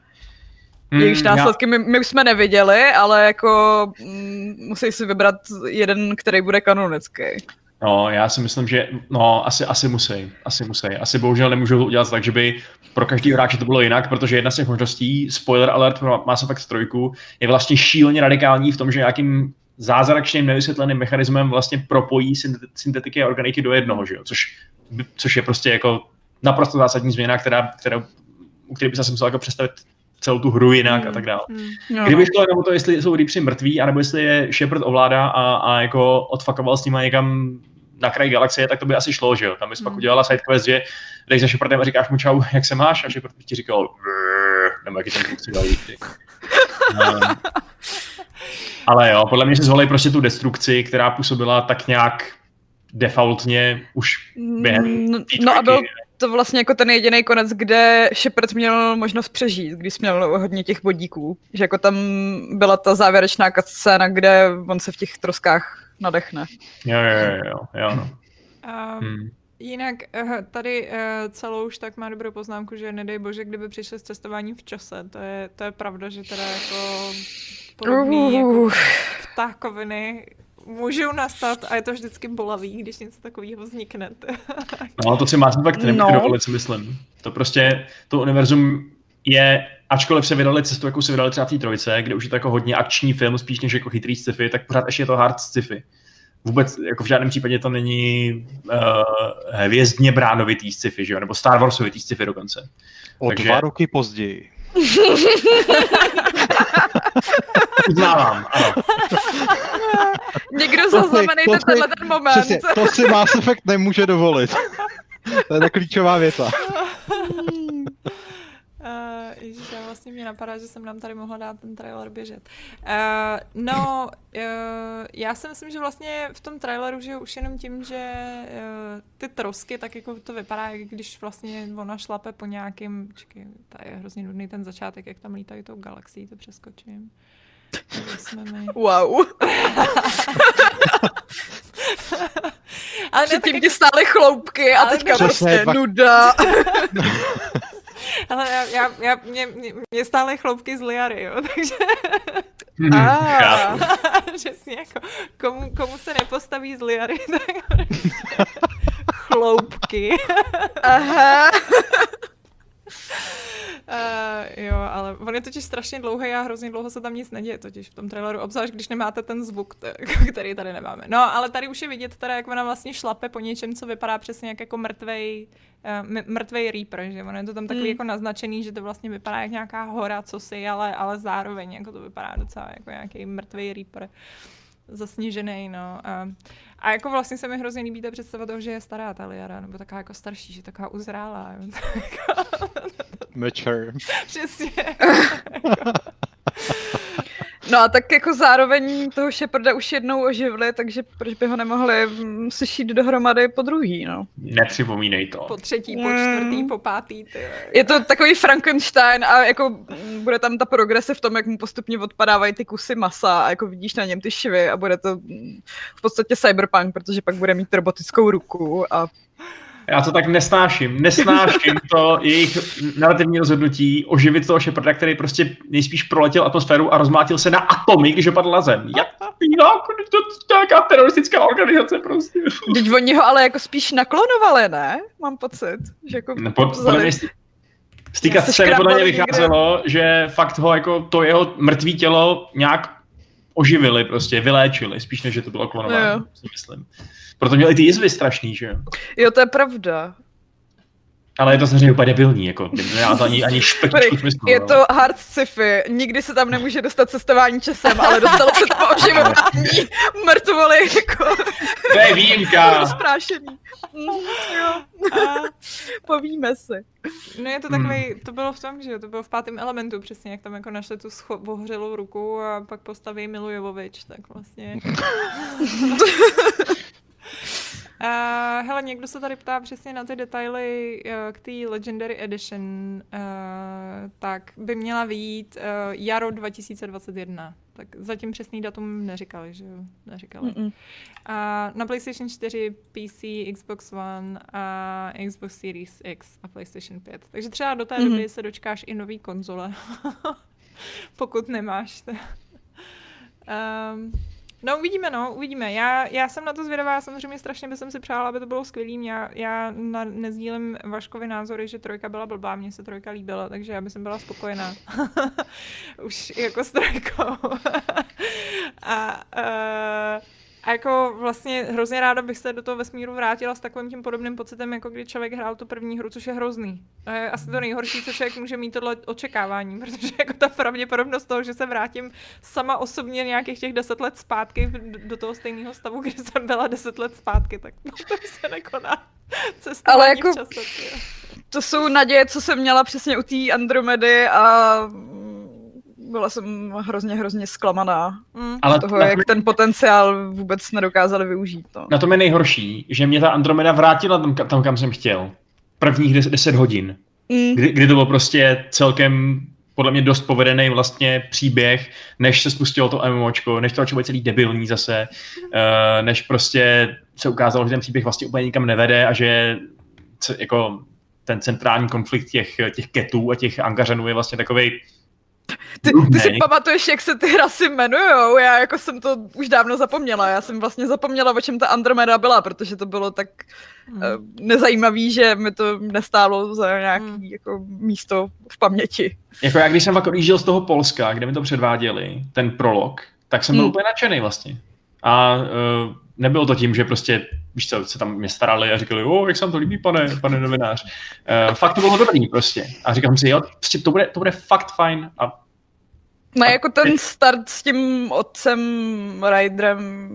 Hmm, Jejichž následky já... my, my už jsme neviděli, ale jako mm, musí si vybrat jeden, který bude kanonický. No, já si myslím, že no, asi, asi musí, asi musí. Asi bohužel nemůžou to udělat tak, že by pro každý hráče to bylo jinak, protože jedna z těch možností, spoiler alert pro Mass Effect 3, je vlastně šíleně radikální v tom, že nějakým zázračným nevysvětleným mechanismem vlastně propojí syntetiky a organiky do jednoho, že jo? Což, což je prostě jako naprosto zásadní změna, která, která, u které by se musel jako představit celou tu hru jinak mm. a tak dále. Mm. Kdyby šlo jenom to, jestli jsou Reapři mrtví, anebo jestli je Shepard ovládá a, a jako odfakoval s nimi někam na kraj galaxie, tak to by asi šlo, že jo. Tam bys mm. pak udělala sidequest, že jdeš za Shepardem a říkáš mu čau, jak se máš? A Shepard ti říkal, nebo jaký ten kluk si dal um, Ale jo, podle mě si zvolej prostě tu destrukci, která působila tak nějak defaultně už během No, no a byl to vlastně jako ten jediný konec, kde Shepard měl možnost přežít, když měl hodně těch bodíků. Že jako tam byla ta závěrečná scéna, kde on se v těch troskách nadechne. Jo, jo, jo, jo, no. Um, hmm. Jinak eh, tady eh, celou už tak má dobrou poznámku, že nedej bože, kdyby přišli s cestováním v čase. To je, to je pravda, že teda jako podobný uh. jako ptákoviny můžou nastat a je to vždycky bolavý, když něco takového vznikne. no, to si má fakt nemůžu no. dovolit, si myslím. To prostě, to univerzum je, ačkoliv se vydali cestu, jako se vydali třeba v té trojce, kde už je to jako hodně akční film, spíš než jako chytrý sci-fi, tak pořád ještě je to hard sci-fi. Vůbec, jako v žádném případě to není uh, hvězdně bránovitý sci-fi, že jo? nebo Star Warsovitý sci-fi dokonce. O Takže... dva roky později. Uznávám, ano. Někdo zaznamenejte tenhle ten moment. Přesně, to si Mass Effect nemůže dovolit. To je ta klíčová věta. Uh, ježiš, já vlastně mě napadá, že jsem nám tady mohla dát ten trailer běžet. Uh, no, uh, já si myslím, že vlastně v tom traileru, že už jenom tím, že uh, ty trosky, tak jako to vypadá, jak když vlastně ona šlape po nějakým, čekaj, to je hrozně nudný ten začátek, jak tam lítají tou galaxií, to přeskočím. Wow. Ale Předtím tak ti stály chloupky a teďka prostě nuda. Ale já, já, já mě, mě, mě stále chloupky z liary, jo, takže... Mm, ah. Přesně, jako komu, komu se nepostaví z liary, tak chloupky. Aha. Uh, jo, ale on je totiž strašně dlouhý a hrozně dlouho se tam nic neděje totiž v tom traileru, obzvlášť když nemáte ten zvuk, který tady nemáme. No, ale tady už je vidět teda, jak ona vlastně šlape po něčem, co vypadá přesně jak jako mrtvej, uh, mrtvej Reaper, že ono je to tam takový mm. jako naznačený, že to vlastně vypadá jak nějaká hora, co si, ale, ale zároveň jako to vypadá docela jako nějaký mrtvej Reaper zasněžený, no. A, a jako vlastně se mi hrozně líbí ta představa toho, že je stará ta Liara, nebo taková jako starší, že taková uzrálá. Mature. Přesně. No a tak jako zároveň toho Sheparda už jednou oživili, takže proč by ho nemohli mm, sešít dohromady po druhý, no. Nepřipomínej to. Po třetí, po čtvrtý, po pátý. Ty. Je to takový Frankenstein a jako mm, bude tam ta progrese v tom, jak mu postupně odpadávají ty kusy masa a jako vidíš na něm ty švy a bude to mm, v podstatě cyberpunk, protože pak bude mít robotickou ruku a já to tak nesnáším. Nesnáším to jejich narrativní rozhodnutí oživit toho Sheparda, který prostě nejspíš proletěl atmosféru a rozmátil se na atomy, když opadl na zem. Jak, to, to nějaká teroristická organizace prostě. Teď oni ho ale jako spíš naklonovali, ne? Mám pocit. Že jako no, pod, mě z té podle mě vycházelo, někde. že fakt ho jako to jeho mrtvý tělo nějak oživili prostě, vyléčili, spíš než že to bylo klonování, si myslím. Proto měli ty jizvy strašný, že jo. Jo, to je pravda. Ale je to samozřejmě úplně debilní, jako, já to ani, ani špetičku Prý, smyslu. Je no. to hard sci-fi, nikdy se tam nemůže dostat cestování časem, ale dostalo se tam oživování mrtvoly, jako To je výjimka. rozprášený. Mhm, jo, A, povíme si. no je to takový, to bylo v tom, že jo, to bylo v pátém elementu přesně, jak tam jako našli tu scho- ruku a pak postaví Milu Jovovič, tak vlastně. Uh, hele, někdo se tady ptá přesně na ty detaily uh, k té Legendary Edition, uh, tak by měla vyjít uh, jaro 2021. Tak zatím přesný datum neříkali, že jo? Neříkali. A na PlayStation 4, PC, Xbox One a Xbox Series X a PlayStation 5. Takže třeba do té Mhm. doby se dočkáš i nový konzole. Pokud nemáš. To. Um, no uvidíme, no, uvidíme. Já, já jsem na to zvědavá, samozřejmě strašně bych si přála, aby to bylo skvělý. Já, já na, nezdílím Vaškovi názory, že trojka byla blbá, mně se trojka líbila, takže já bych byla spokojená. Už jako s trojkou. a, uh, a jako vlastně hrozně ráda bych se do toho vesmíru vrátila s takovým tím podobným pocitem, jako když člověk hrál tu první hru, což je hrozný. A je asi to nejhorší, co člověk může mít tohle očekávání, protože jako ta pravděpodobnost toho, že se vrátím sama osobně nějakých těch deset let zpátky do toho stejného stavu, kde jsem byla deset let zpátky, tak no, to se nekoná. Cestování Ale jako- v čase. To jsou naděje, co jsem měla přesně u té Andromedy a byla jsem hrozně, hrozně zklamaná Mm. Ale z toho, jak ten potenciál vůbec nedokázali využít. No. na tom je nejhorší, že mě ta Andromeda vrátila tam, tam kam jsem chtěl. Prvních 10, 10 hodin, Mm. kdy, kdy to bylo prostě celkem podle mě dost povedený vlastně příběh, než se spustilo to MMOčko, než to být celý debilní zase, uh, než prostě se ukázalo, že ten příběh vlastně úplně nikam nevede a že jako ten centrální konflikt těch, těch ketů a těch angařanů je vlastně takový Ty, ty si pamatuješ, jak se ty rasy jmenujou? Já jako jsem to už dávno zapomněla. Já jsem vlastně zapomněla, o čem ta Andromeda byla, protože to bylo tak Mm. uh, nezajímavý, že mi to nestálo za nějaký Hmm. jako místo v paměti. Jako já, když jsem fakt odjížděl z toho Polska, kde mi to předváděli, ten prolog, tak jsem byl Hmm. úplně nadšený vlastně. A uh, nebylo to tím, že prostě, víš co, se tam mě starali a říkali, o, jak se vám to líbí, pane, pane novinář. Uh, fakt to bylo dobrý prostě. A říkám si, jo, prostě to bude, to bude fakt fajn. A No A jako ten start s tím otcem Ryderem,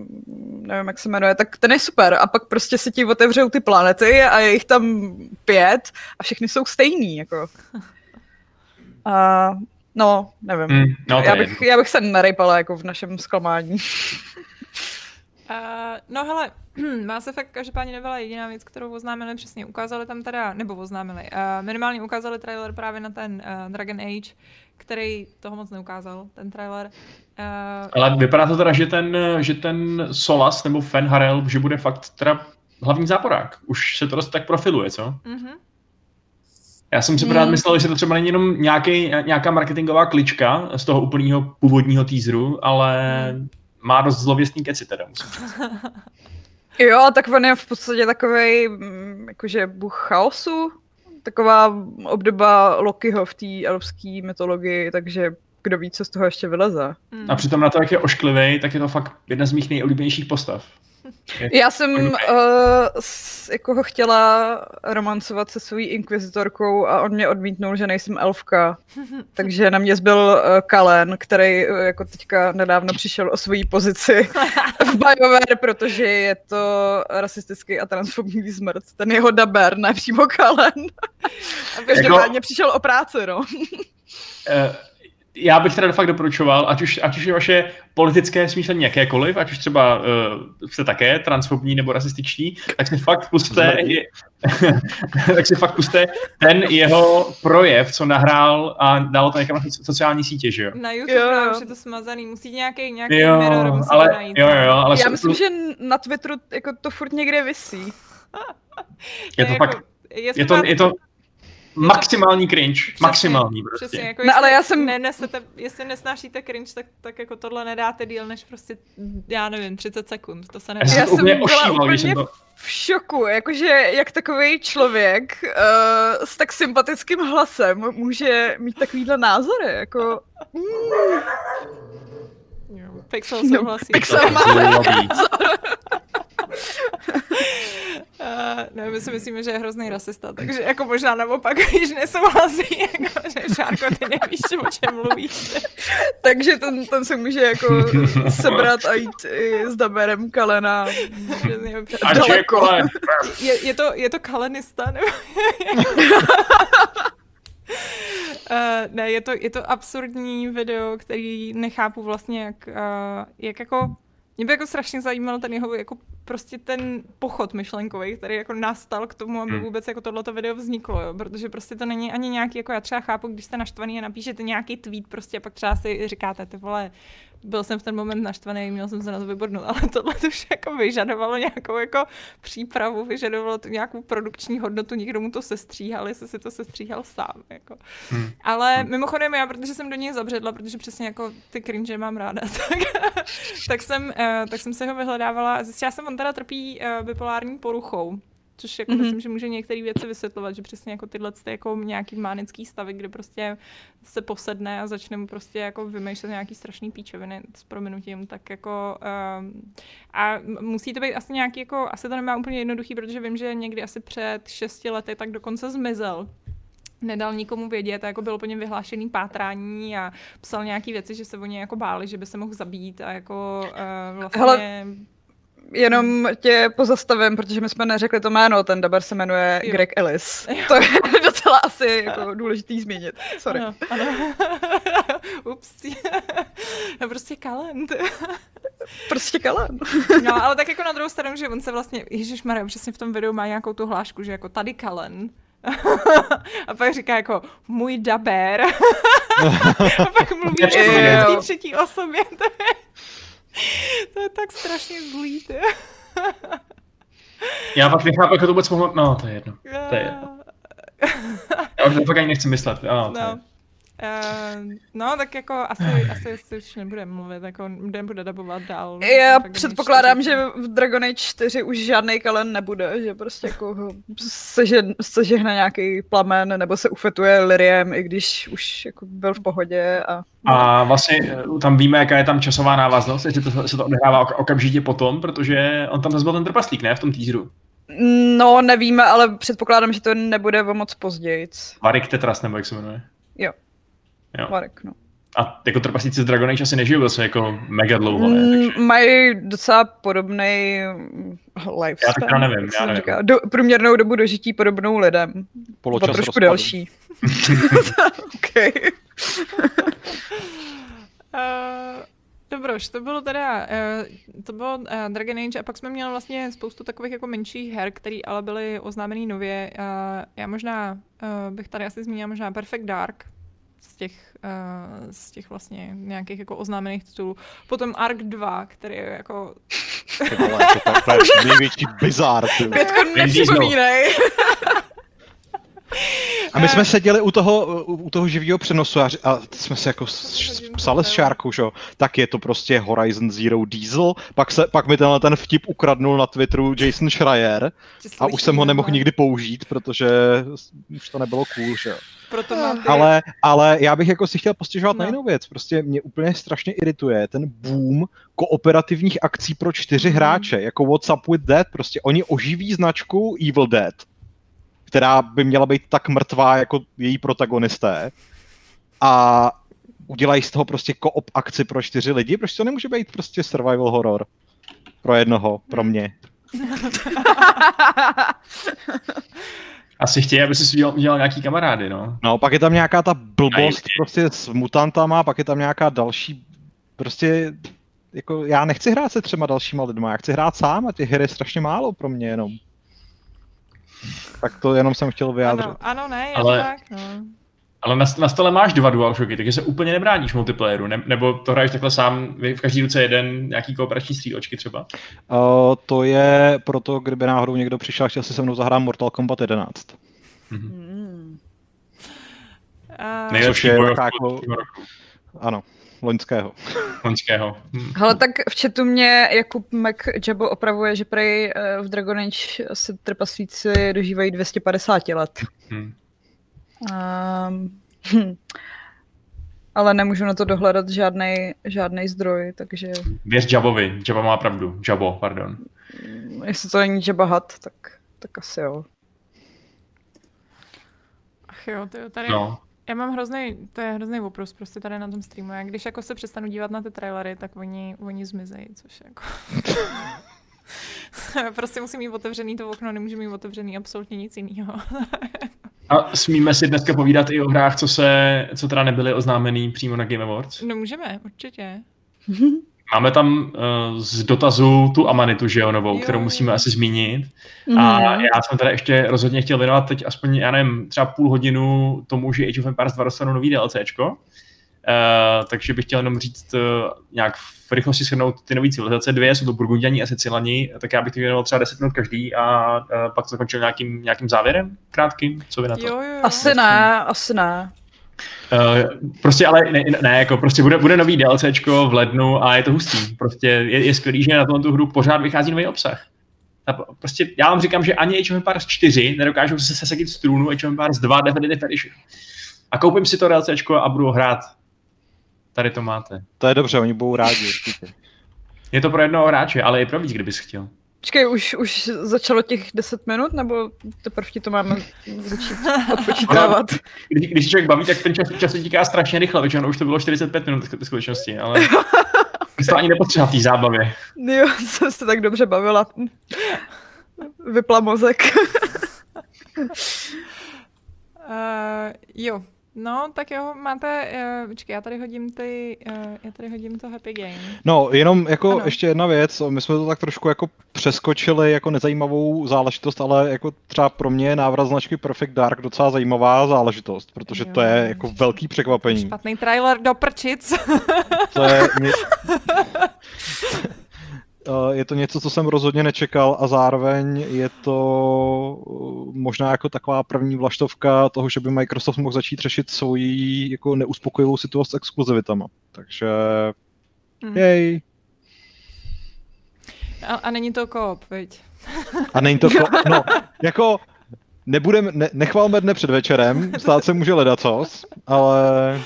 nevím, jak se jmenuje, tak ten je super. A pak prostě se ti otevřou ty planety a je jich tam pět a všechny jsou stejný, jako. A no, nevím. mm, no, já, bych, já bych se nerejpala jako v našem zklamání. Uh, no hele, Mass Effect každopádně nebyla jediná věc, kterou oznámili přesně. Ukázali tam teda, nebo oznámili, uh, minimálně ukázali trailer právě na ten uh, Dragon Age, který toho moc neukázal, ten trailer. Uh, Ale vypadá to teda, že ten, že ten Solas nebo Fen Harel, že bude fakt teda hlavní záporák. Už se to dost tak profiluje, co? uh-huh. Já jsem si Hmm. pořád myslel, že to třeba není jenom nějaký, nějaká marketingová klička z toho úplného původního teaseru, ale má dost zlověstný keci teda, musím říct. Jo, tak on je v podstatě takový jakože bůh chaosu, taková obdoba Lokiho v té elfské mytologii, takže kdo ví, co z toho ještě vyleze. mm. A přitom na to, jak je ošklivý, tak je to fakt jedna z mých nejoblíbenějších postav. Já jsem uh, s, jako ho chtěla romancovat se svojí inkvizitorkou a on mě odmítnul, že nejsem elfka. Takže na mě zbyl uh, Kalen, který uh, jako teďka nedávno přišel o svoji pozici v BioWare, protože je to rasistický a transfobní zmrt. Ten jeho daber, ne přímo Kalen. A každopádně přišel o práci, no. Eh, Já bych teda fakt doporučoval, ať už, ať už je vaše politické smýšlení jakékoliv, ať už třeba uh, jste také transfobní nebo rasističní, tak si fakt puste, je, tak si fakt puste ten jeho projev, co nahrál a dal to někam na soci- sociální sítě, že jo? Na YouTube Jo, už je to smazaný, musí nějaký, nějaký Jo, mirror, musí ale, najít. jo, jo, jo, ale Já myslím, že na Twitteru jako to furt někde visí. je to jako, fakt, jestli je to, máte- je to maximální cringe, Přesně, maximální prostě. Přesně, jako No, jestli ale já jsem- nenesete, jestli nesnášíte cringe, tak, tak jako tohle nedáte díl než prostě, já nevím, 30 sekund, to se Já nedá. jsem Já to jsem úplně byla ošíval, když jsem úplně to... v šoku, jakože jak takový člověk uh, s tak sympatickým hlasem může mít takovýhle názory, jako... Mm, Jo. Pixel No, souhlasí. Pixel má. Uh, ne, my si myslíme, že je hrozný rasista, takže jako možná naopak, když nesouhlasí, jako, že Šárko, ty nevíš, o čem mluvíš. Takže ten, ten se může jako sebrat a jít i s Daberem Kalena A daleko. Jackole. Je, je, to, je to kalenista, nebo... Uh, ne, je to, je to absurdní video, který nechápu vlastně, jak, uh, jak jako... Mě by jako strašně zajímal ten jeho, jako prostě ten pochod myšlenkový, který jako nastal k tomu, aby Hmm. vůbec jako tohleto video vzniklo, jo? protože prostě to není ani nějaký, jako já třeba chápu, když jste naštvaný a napíšete nějaký tweet prostě a pak třeba si říkáte, ty vole, byl jsem v ten moment naštvaný, měl jsem se na to vybornout, ale tohle to už jako vyžadovalo nějakou jako přípravu, vyžadovalo to nějakou produkční hodnotu, někdo mu to sestříhal, jestli si to sestříhal sám. Jako. Hmm. Ale mimochodem já, protože jsem do něj zabředla, protože přesně jako ty cringe mám ráda, tak, tak, jsem, eh, tak jsem se ho vyhledávala zjistila jsem, on teda trpí eh, bipolární poruchou. Což jako Mhm. mm-hmm. myslím, že může některé věci vysvětlovat, že přesně jako tyhle ty jako nějaký mánický stavy, kde prostě se posedne a začne mu prostě jako vymýšlet nějaký strašný píčoviny s prominutím, tak jako um, a musí to být asi nějaký jako, asi to nemá úplně jednoduchý, protože vím, že někdy asi před šesti lety tak dokonce zmizel nedal nikomu vědět a jako bylo po něm vyhlášený pátrání a psal nějaký věci, že se o něj jako báli, že by se mohl zabít a jako uh, vlastně... Hele, Jenom tě pozastavím, protože my jsme neřekli to jméno, ten Daber se jmenuje Jo. Greg Ellis. To je docela asi jako důležitý zmínit. Sorry. Ano, ano. Ups. no prostě kalent. Prostě Kalen. No, ale tak jako na druhou stranu, že on se vlastně, Ježíš Maria, přesně v tom videu má nějakou tu hlášku, že jako tady Kalen. a pak říká jako můj daber. a pak mluví Jo. přesně v té třetí osobě. To je, tak strašně zlý. Ty. Já pak nechápu, jak to vůbec mohlo... No, to je jedno. To je jedno. Já už to fakt ani nechci myslet. Ano, to je. No. Uh, no, tak jako asi, asi si už nebudeme mluvit, jako nebude dabovat dál. Já předpokládám, když- že v Dragon Age 4 už žádný Kalen nebude, že prostě jako ho seže, sežehne nějaký plamen nebo se ufetuje Liriem, i když už jako byl v pohodě a A vlastně eh, tam víme, jaká je tam časová návaznost, jestli to, se to odehrává ok- okamžitě potom, protože on tam zase byl ten trpaslík, ne, v tom teaseru. No, nevíme, ale předpokládám, že to nebude o moc později. Varik Tetras, nebo jak se jmenuje. Jo. Jo. Marek, no. A jako trpaslíci z Dragon Age asi nežijou zase jako mega dlouho, ne? Mm, Takže... Mají docela podobný lifespan. Já to teda nevím, já nevím. Říká. Do, průměrnou dobu dožití podobnou lidem. Poločas trošku rozpadu. delší. okay. Uh, Dobroš, to bylo teda, uh, to bylo uh, Dragon Age a pak jsme měli vlastně spoustu takových jako menších her, které ale byly oznámený nově. Já možná bych tady asi zmínila možná Perfect Dark z těch, uh, z těch vlastně nějakých jako oznámených titulů. Potom Ark 2, který je jako to, to, to je největší bizár. Pětko, Diesel. nepřipomínej. A my jsme seděli u toho, u, toho živého přenosu a, a jsme se jako s- psali s Šárkou, že jo, tak je to prostě Horizon Zero Diesel, pak, se, pak mi tenhle ten vtip ukradnul na Twitteru Jason Schreier a už jsem ho nemohl nikdy použít, protože už to nebylo cool, že. Proto mám ty... Ale, ale já bych jako si chtěl postěžovat na No. jinou věc. Prostě mě úplně strašně irituje ten boom kooperativních akcí pro čtyři Mhm. hráče, jako What's Up With That. Prostě oni oživí značku Evil Dead, která by měla být tak mrtvá jako její protagonisté a udělají z toho prostě koop akci pro čtyři lidi, proč to nemůže být prostě survival horror pro jednoho, pro mě. Asi chtějí, aby si udělal, udělal nějaký kamarády, no. No, pak je tam nějaká ta blbost prostě s mutantama, pak je tam nějaká další, prostě, jako já nechci hrát se třema dalšíma lidma, já chci hrát sám a těch her je strašně málo pro mě jenom. Tak to jenom jsem chtěl vyjádřit. Ano, ano, ne, je Ale- to tak, no. Ale na, na stole máš dva DualShocky, takže se úplně nebráníš multiplayeru, ne, nebo to hraješ takhle sám, v každý ruce jeden, nějaký kooperační střílečky třeba. Uh, to je proto, kdyby náhodou někdo přišel a chtěl si se mnou zahrát Mortal Kombat 11. Mhm. Hmm. A... Nejlepší je bojovku jako- Ano, loňského. loňského. Hm. Hele, tak v chatu mě Jakub McJabo opravuje, že prej eh, v Dragon Age se trpaslíci dožívají 250 let. Hm. Um, hm. Ale nemůžu na to dohledat žádný žádnej zdroj, takže... Věř Jabovi, jabo má pravdu, Jabo, pardon. Mm, jestli to není Jabba Hat, tak, tak asi jo. Ach jo, tyjo, tady... No. Já mám hrozný, to je hrozný opros prostě tady na tom streamu. Já když jako se přestanu dívat na ty trailery, tak oni, oni zmizejí, což jako... prostě musím mít otevřený to okno, nemůžu mít otevřený absolutně nic jiného. A smíme si dneska povídat i o hrách, co se, co teda nebyly oznámený přímo na Game Awards. no můžeme, určitě. Máme tam uh, z dotazu tu Amanitu, že jo, novou, Jo, kterou jo. musíme asi zmínit. A Mhm. já jsem teda ještě rozhodně chtěl věnovat teď aspoň, já nevím, třeba půl hodinu tomu, že Age of Empires 2 dostanou nový DLCčko. Uh, takže bych chtěl jenom říct uh, nějak v rychlosti shrnout ty nové civilizace. Dvě jsou to Burgundiani a Sicilani, tak já bych to věnoval třeba 10 minut každý a uh, pak to zakončil nějakým, nějakým závěrem krátkým. Co vy na to? Jo, jo, jo. Asi ne, asi ne. Uh, prostě ale ne, ne, jako prostě bude, bude nový DLCčko v lednu a je to hustý. Prostě je, je skvělý, že na tu hru pořád vychází nový obsah. A prostě já vám říkám, že ani Age of Empires 4 nedokážou se sesadit z trůnu Age of Empires 2 Definitive Edition. A koupím si to DLCčko a budu hrát. Tady to máte. To je dobře, oni budou rádi určitě. Je to pro jednoho hráče, ale i pro víc, kdybys chtěl. Počkej, už, už začalo těch 10 minut, nebo teprve ti to máme začít odpočítávat? Když, když se člověk baví, tak ten čas, čas se týká strašně rychle, většinou už to bylo 45 minut v skutečnosti, ale to ani nepotřeba v té zábavě. Jo, jsem se tak dobře bavila. Vypla mozek. Uh, jo, no, tak jo, máte, uh, počkej, já tady hodím ty, uh, já tady hodím to Happy Game. No, jenom jako Ano. ještě jedna věc, my jsme to tak trošku jako přeskočili jako nezajímavou záležitost, ale jako třeba pro mě je návrat značky Perfect Dark docela zajímavá záležitost, protože to je Jo. jako velký překvapení. Špatný trailer do prčic. To je, ně... Eh, je to něco, co jsem rozhodně nečekal a zároveň je to eh, možná jako taková první vlaštovka toho, že by Microsoft mohl začít řešit svoji jako neuspokojivou situaci s exkluzivitama. Takže Hmm. jej. A, a není to koop, viď? A není to, ko- no, jako nebudem, ne, nechvalme dne před večerem, stát se může ledacos, ale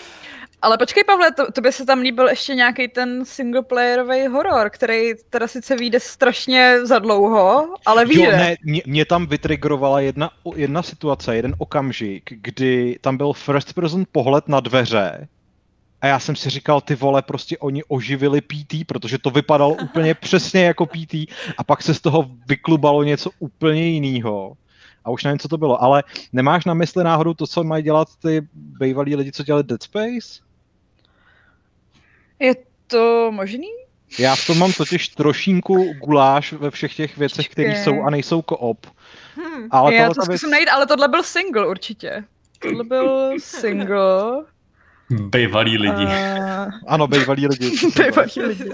Ale počkej, Pavle, to, tobě se tam líbil ještě nějaký ten singleplayerový horor, který teda sice vyjde strašně za dlouho, ale vyjde. Jo, ne, mě, mě tam vytrigrovala jedna, jedna situace, jeden okamžik, kdy tam byl first person pohled na dveře a já jsem si říkal, ty vole, prostě oni oživili PT, protože to vypadalo úplně přesně jako PT a pak se z toho vyklubalo něco úplně jiného. A už nevím, co to bylo, ale nemáš na mysli náhodou to, co mají dělat ty bývalí lidi, co dělali Dead Space? Je to možný? Já v tom mám totiž trošinku guláš ve všech těch věcech, které jsou a nejsou koop. Hm. Ale Já tohle to ta věc- zkusím najít, ale tohle byl single určitě. Tohle byl single. Bejvalí lidi. Uh, Ano, bývalí lidi. bývalí lidi.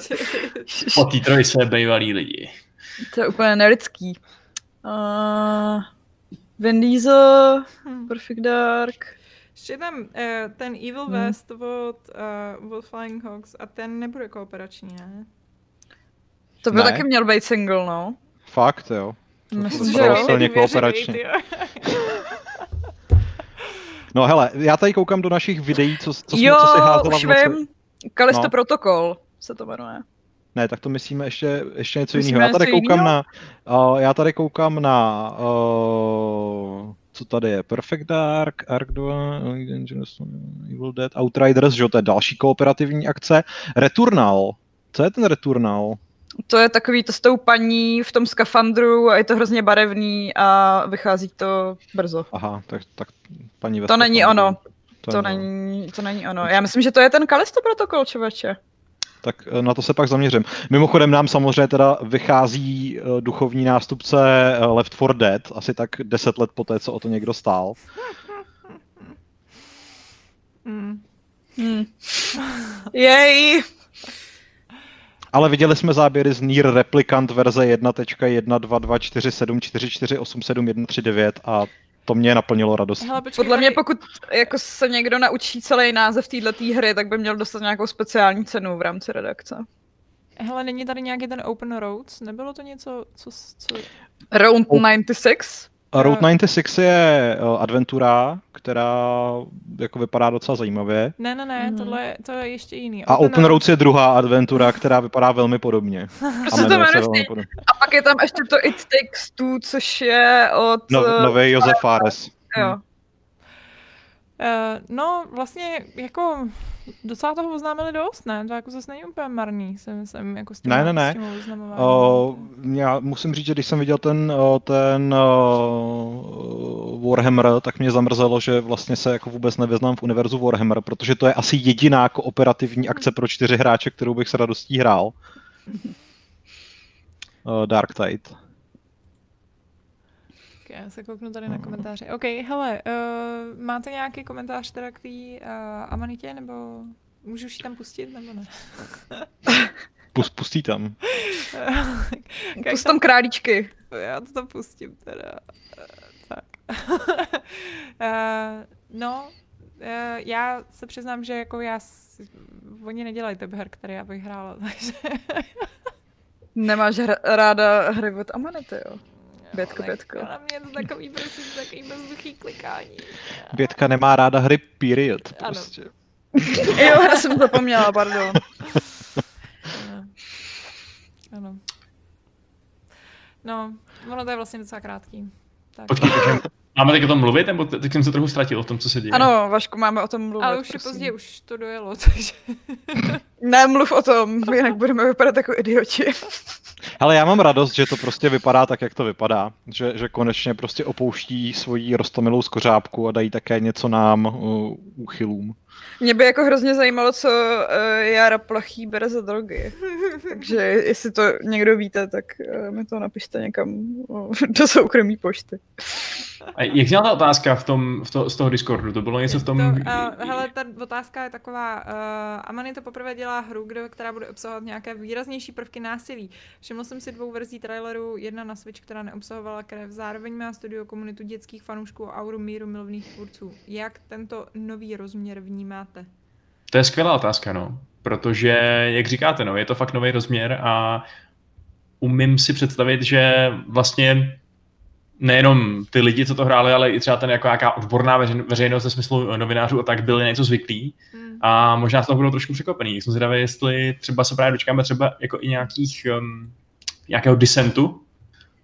Po té trojce bejvalí lidi. To je úplně nelidský. Uh, Vin Diesel, Hm. Perfect Dark. Ještě tam uh, ten Evil Hmm. West od, uh, od Flying Hawks a ten nebude kooperační, ne? To by Ne. taky měl být single, no. Fakt, jo. Myslím, že jo. silně tyjo. No hele, já tady koukám do našich videí, co, co, jsme, jo, co si házela už v noci. vím. Kalisto No. Protocol se to jmenuje. Ne, tak to myslíme ještě, ještě něco Myslíme jiného. Já tady něco koukám jinýho? na, uh, já tady koukám na, uh, co tady je, Perfect Dark, Ark 2, Dangerous, Evil Dead, Outriders, že jo, to je další kooperativní akce. Returnal, co je ten Returnal? To je takový to s tou paní v tom skafandru a je to hrozně barevný a vychází to brzo. Aha, tak, tak paní ve To není ono. To, je není, to není ono. Já myslím, že to je ten Kalisto protokol, člověče. Tak eh, na to se pak zaměřím. Mimochodem nám samozřejmě teda vychází eh, duchovní nástupce eh, Left 4 Dead, asi tak 10 let poté, co o to někdo stál. Hmm. Jej! Ale viděli jsme záběry z Nier Replicant verze 1.2247448487139 a to mě naplnilo radost. Hele, počkej, Podle mě, pokud jako se někdo naučí celý název této hry, tak by měl dostat nějakou speciální cenu v rámci redakce. Hele, není tady nějaký ten Open Roads? Nebylo to něco, co... co... Round Oh. 96? Route 96 je uh, adventura, která jako vypadá docela zajímavě. Ne, ne, ne, Mhm. tohle to je ještě jiný. A Open Roads je druhá adventura, která vypadá velmi podobně. Prostě to jmenuje se jmenuje velmi podobně. A pak je tam ještě to It Takes Two, což je od... No, eh, nový Josef Fares. Jo. Uh, no, vlastně jako docela toho oznámili dost, ne? To jako zase není úplně marný, si myslím, jako s tím, Ne, ne, ne. S tím. O, já musím říct, že když jsem viděl ten, ten o, Warhammer, tak mě zamrzelo, že vlastně se jako vůbec nevyznám v univerzu Warhammer, protože to je asi jediná kooperativní akce pro čtyři hráče, kterou bych s radostí hrál. O, Dark Tide. Ok, já se kouknu tady na komentáře. OK, hele, uh, máte nějaký komentář teda k té uh, Amanitě, nebo můžu už ji tam pustit, nebo ne? Pus, pustí tam. Pust tam králíčky. Já to tam pustím teda. Eh, Tak. Eh, no, eh, já se přiznám, že jako já, oni nedělají typ her, které já bych hrála, takže... Nemáš hra- ráda hry od Amanity, jo? Bětko, Ale bětko. Na mě je to takový prostě takový bezduchý klikání. Bětka nemá ráda hry period. Ano. Prostě. Jo, já jsem zapomněla, pardon. Ano. ano. No, ono to je vlastně docela krátký. Tak. Počkej, máme teď o tom mluvit, nebo te- teď jsem se trochu ztratil v tom, co se děje? Ano, Vašku, máme o tom mluvit. Ale už je prosím. pozdě, už to dojelo, takže... Ne, mluv o tom, jinak budeme vypadat jako idioti. Ale já mám radost, že to prostě vypadá tak, jak to vypadá. Že, že konečně prostě opouští svoji rostomilou skořápku a dají také něco nám, uh, úchylům. Mě by jako hrozně zajímalo, co uh, Jara Plachý bere za drogy. Takže jestli to někdo víte, tak uh, mi to napište někam uh, do soukromí pošty. A jak zněla ta otázka v tom, v to, z toho Discordu? To bylo něco v tom... To, uh, hele, ta otázka je taková, uh, Amany to poprvé dělá hru, kde, která bude obsahovat nějaké výraznější prvky násilí. Všiml jsem si dvou verzí traileru, jedna na Switch, která neobsahovala krev, zároveň má studio komunitu dětských fanoušků a auru míru milovných tvůrců. Jak tento nový rozměr vnímáte? To je skvělá otázka, no. Protože, jak říkáte, no, je to fakt nový rozměr a umím si představit, že vlastně nejenom ty lidi, co to hráli, ale i třeba ten jako nějaká odborná veřejn- veřejnost ve smyslu novinářů a tak byli něco zvyklí Hmm. a možná z toho budou trošku překvapený. Jsem zvědavý, jestli třeba se právě dočkáme třeba jako i nějakých, um, nějakého disentu,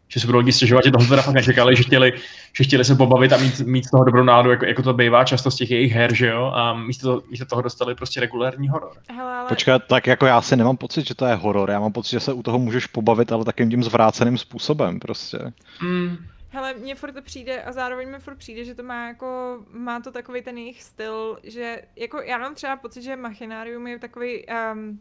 že se budou lidi stěžovat, že tohle teda fakt nečekali, že chtěli, že chtěli se pobavit a mít, mít z toho dobrou náladu, jako, jako to bývá často z těch jejich her, že jo, a místo, místo toho dostali prostě regulární horor. Hele, ale... Počkat, tak jako já si nemám pocit, že to je horor. Já mám pocit, že se u toho můžeš pobavit, ale takým tím zvráceným způsobem prostě. Mm, Hele, mně furt to přijde a zároveň mi furt přijde, že to má jako, má to takový ten jejich styl, že jako já mám třeba pocit, že Machinarium je takový, um,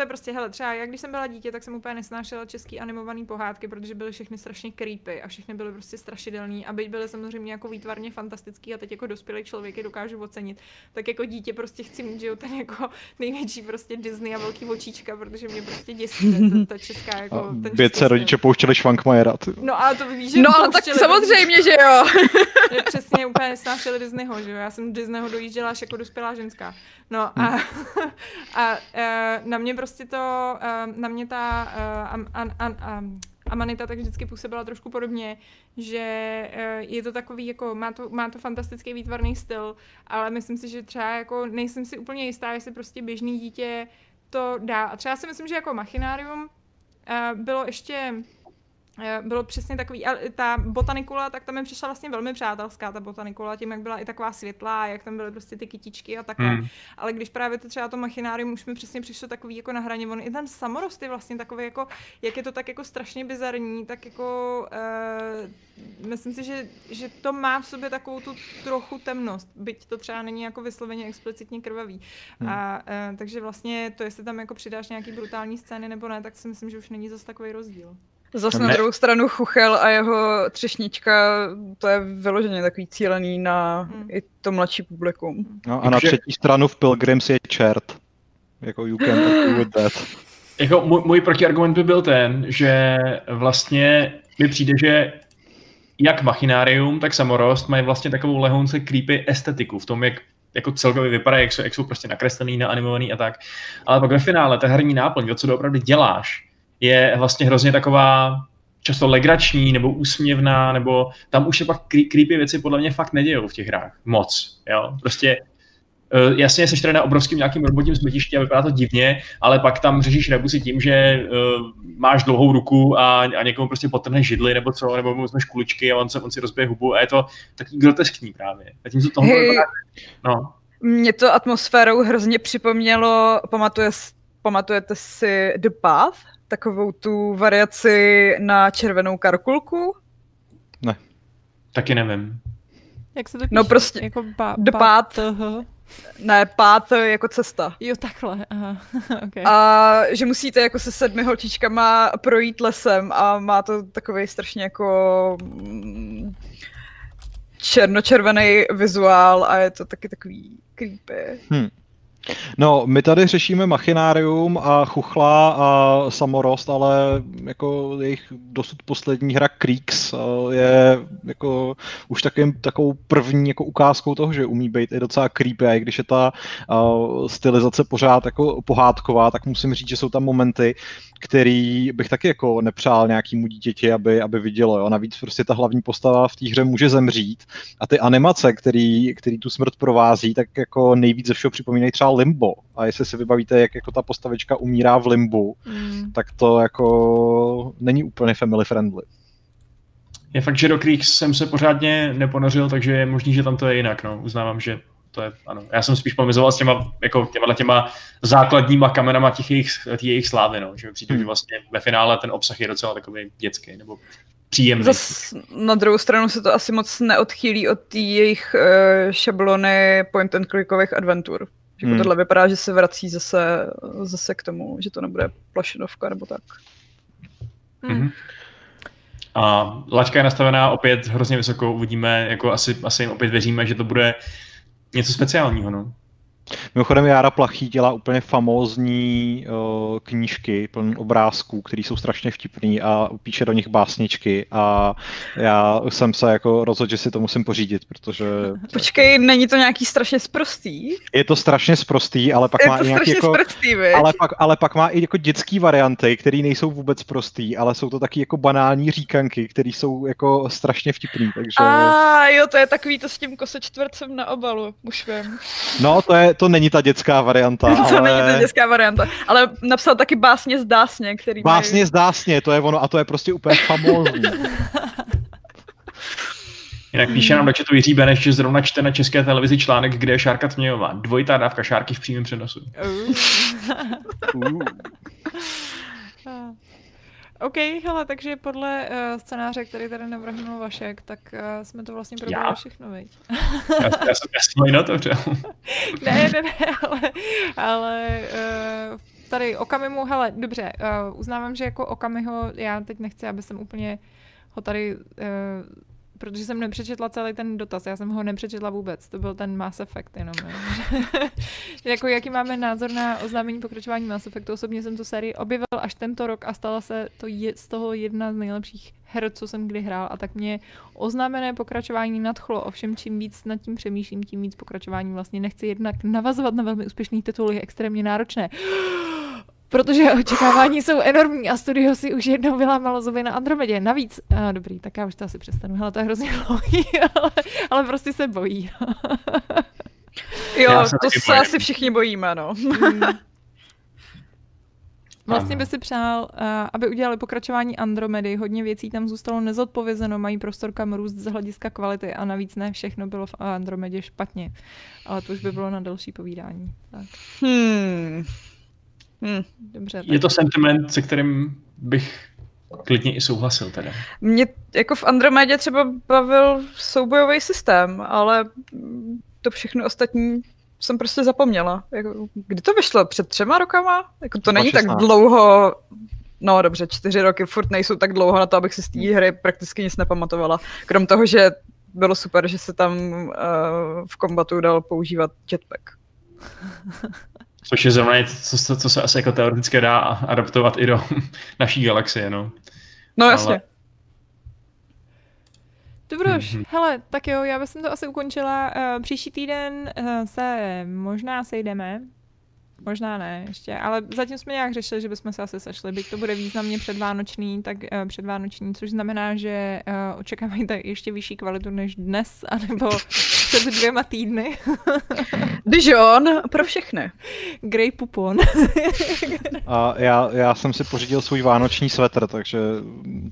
to je prostě, hele, třeba já když jsem byla dítě, tak jsem úplně nesnášela český animovaný pohádky, protože byly všechny strašně creepy a všechny byly prostě strašidelný a byť byly samozřejmě jako výtvarně fantastický a teď jako dospělý člověk je dokážu ocenit, tak jako dítě prostě chci mít, že jo, ten jako největší prostě Disney a velký očíčka, protože mě prostě děsí ta, ta česká jako, A ten Bědce český rodiče pouštěli Švankmajera. ty. No ale to víš, že No ale tak samozřejmě, že jo. že přesně úplně nesnášeli Disneyho, že jo? Já jsem Disneyho dojížděla až jako dospělá ženská. No a, Hmm. a, e, na mě prostě to, e, na mě ta am, an, an, am, Amanita tak vždycky působila trošku podobně, že e, je to takový, jako má to, má to fantastický výtvarný styl, ale myslím si, že třeba jako nejsem si úplně jistá, jestli prostě běžný dítě to dá. A třeba si myslím, že jako Machinarium e, bylo ještě Eh, bylo přesně takový, a ta botanikula, tak tam mi přišla vlastně velmi přátelská, ta botanikula, tím, jak byla i taková světlá, jak tam byly prostě ty kytičky a takhle. Hmm. Ale když právě to třeba to machinárium už mi přesně přišlo takový jako na hraně, on i ten samorost je vlastně takový jako, jak je to tak jako strašně bizarní, tak jako uh, myslím si, že, že to má v sobě takovou tu trochu temnost, byť to třeba není jako vysloveně explicitně krvavý. Hmm. A uh, takže vlastně to, jestli tam jako přidáš nějaký brutální scény nebo ne, tak si myslím, že už není zase takový rozdíl. Zas Ne. na druhou stranu Chuchel a jeho třešnička, to je vyloženě takový cílený na Hmm. i to mladší publikum. No a na Takže- třetí stranu v Pilgrims je čert. Jako you can with that. Jako můj, můj protiargument by byl ten, že vlastně mi přijde, že jak Machinarium, tak Samorost mají vlastně takovou lehonce creepy estetiku v tom, jak jako celkově vypadá, jak jsou, jak jsou prostě nakreslený, naanimovaný a tak. Ale pak ve finále ta herní náplň, to, co doopravdy děláš, je vlastně hrozně taková často legrační nebo úsměvná, nebo tam už se pak creepy věci podle mě fakt nedějou v těch hrách. Moc, jo. Prostě Uh, jasně, seš tady na obrovským nějakým robotním smetišti a vypadá to divně, ale pak tam řešíš rebusy tím, že uh, máš dlouhou ruku a, a někomu prostě potrhneš židli nebo co, nebo mu vezmeš kuličky a on, se, on si rozbije hubu a je to taky groteskní právě. A tím se toho hey, vypadá, no. Mě to atmosférou hrozně připomnělo, pamatuje, pamatujete si The Path? Takovou tu variaci na červenou karkulku? Ne. Taky nevím. Jak se to no píše? No prostě jako ba- The Path. Ne, pát jako cesta. Jo, takhle, aha, okay. A že musíte jako se sedmi holčičkama projít lesem a má to takový strašně jako mm, černočervený vizuál a je to taky takový creepy. Hmm. No, my tady řešíme machinárium a chuchla a samorost, ale jako jejich dosud poslední hra Creeks eh, je jako už takovým, takovou první jako ukázkou toho, že umí být i docela creepy, a i když je ta uh, stylizace pořád jako pohádková, tak musím říct, že jsou tam momenty, který bych taky jako nepřál nějakému dítěti, aby, aby vidělo. Jo. Navíc prostě ta hlavní postava v té hře může zemřít a ty animace, který, který tu smrt provází, tak jako nejvíc ze všeho připomínají třeba Limbo. A jestli si vybavíte, jak jako ta postavička umírá v Limbu, mm. tak to jako není úplně family friendly. Je fakt, že do Creeks jsem se pořádně neponořil, takže je možný, že tam to je jinak. No. Uznávám, že to je, ano. Já jsem spíš pomizoval s těma, jako těma, těma základníma kamenama těch jejich, těch jejich slávy, no. že mi přijde, hmm. že vlastně ve finále ten obsah je docela takový dětský, nebo příjemný. Zas na druhou stranu se to asi moc neodchýlí od té jejich uh, šablony point and clickových adventur. Že jako hmm. tohle vypadá, že se vrací zase, zase k tomu, že to nebude plašinovka nebo tak. Hmm. hmm A laťka je nastavená opět hrozně vysoko, uvidíme, jako asi, asi jim opět věříme, že to bude něco speciálního, no. Mimochodem Jára Plachý dělá úplně famózní uh, knížky plný obrázků, které jsou strašně vtipný a píše do nich básničky a já jsem se jako rozhodl, že si to musím pořídit, protože... Počkej, není to nějaký strašně sprostý? Je to strašně sprostý, ale pak Je má to i nějaký jako... Sprostý, ale, pak, ale pak má i jako dětský varianty, které nejsou vůbec prostý, ale jsou to taky jako banální říkanky, které jsou jako strašně vtipný, takže... A jo, to je takový to s tím kosečtvrcem na obalu, už vím. No, to je, to není ta dětská varianta. to ale... není ta dětská varianta, ale napsal taky básně z Dásně, který Básně mají... z Dásně, to je ono a to je prostě úplně famózní. Jinak píše nám do chatu Jiří Beneš, že zrovna čte na české televizi článek, kde je Šárka Tmějová. Dvojitá dávka Šárky v přímém přenosu. Uh. uh. OK, hele, takže podle uh, scénáře, který tady navrhnul Vašek, tak uh, jsme to vlastně probrali všechno, viď? já, já, jsem, já jsem jinak to ne, ne, ne, ale, ale uh, tady Okamimu, hele, dobře, uh, uznávám, že jako Okamiho, já teď nechci, aby jsem úplně ho tady uh, protože jsem nepřečetla celý ten dotaz, já jsem ho nepřečetla vůbec, to byl ten Mass Effect jenom. jako jaký máme názor na oznámení pokračování Mass Effectu, osobně jsem tu sérii objevil až tento rok a stala se to je, z toho jedna z nejlepších her, co jsem kdy hrál. A tak mě oznámené pokračování nadchlo, ovšem čím víc nad tím přemýšlím, tím víc pokračování vlastně nechci jednak navazovat na velmi úspěšný titul, je extrémně náročné protože očekávání jsou enormní a studio si už jednou vylámalo zuby na Andromedě. Navíc, a dobrý, tak já už to asi přestanu, hele, to je hrozně dlouhý, ale, ale prostě se bojí. jo, to se bojím. asi všichni bojíme, no. Hmm. Vlastně by si přál, aby udělali pokračování Andromedy. Hodně věcí tam zůstalo nezodpovězeno, mají prostor kam růst z hlediska kvality a navíc ne všechno bylo v Andromedě špatně. Ale to už by bylo na další povídání. Tak. Hmm. Hmm, dobře. Tak. Je to sentiment, se kterým bych klidně i souhlasil teda. Mě jako v Andromedě třeba bavil soubojový systém, ale to všechno ostatní jsem prostě zapomněla. Jako, kdy to vyšlo? Před třema rokama? Jako to není tak dlouho, no dobře, čtyři roky furt nejsou tak dlouho na to, abych si z té hry prakticky nic nepamatovala. Krom toho, že bylo super, že se tam uh, v kombatu dal používat jetpack. Což je zrovna něco, co, co se asi jako teoreticky dá adaptovat i do naší galaxie, no. No jasně. Ale... Dobroš, mm-hmm. hele, tak jo, já bych to asi ukončila. Uh, příští týden uh, se možná sejdeme Možná ne ještě, ale zatím jsme nějak řešili, že bychom se asi sešli, byť to bude významně předvánoční, tak uh, předvánoční, což znamená, že uh, očekávajte ještě vyšší kvalitu než dnes, anebo před dvěma týdny. Dijon pro všechny. Grey Pupon. A já, já jsem si pořídil svůj vánoční svetr, takže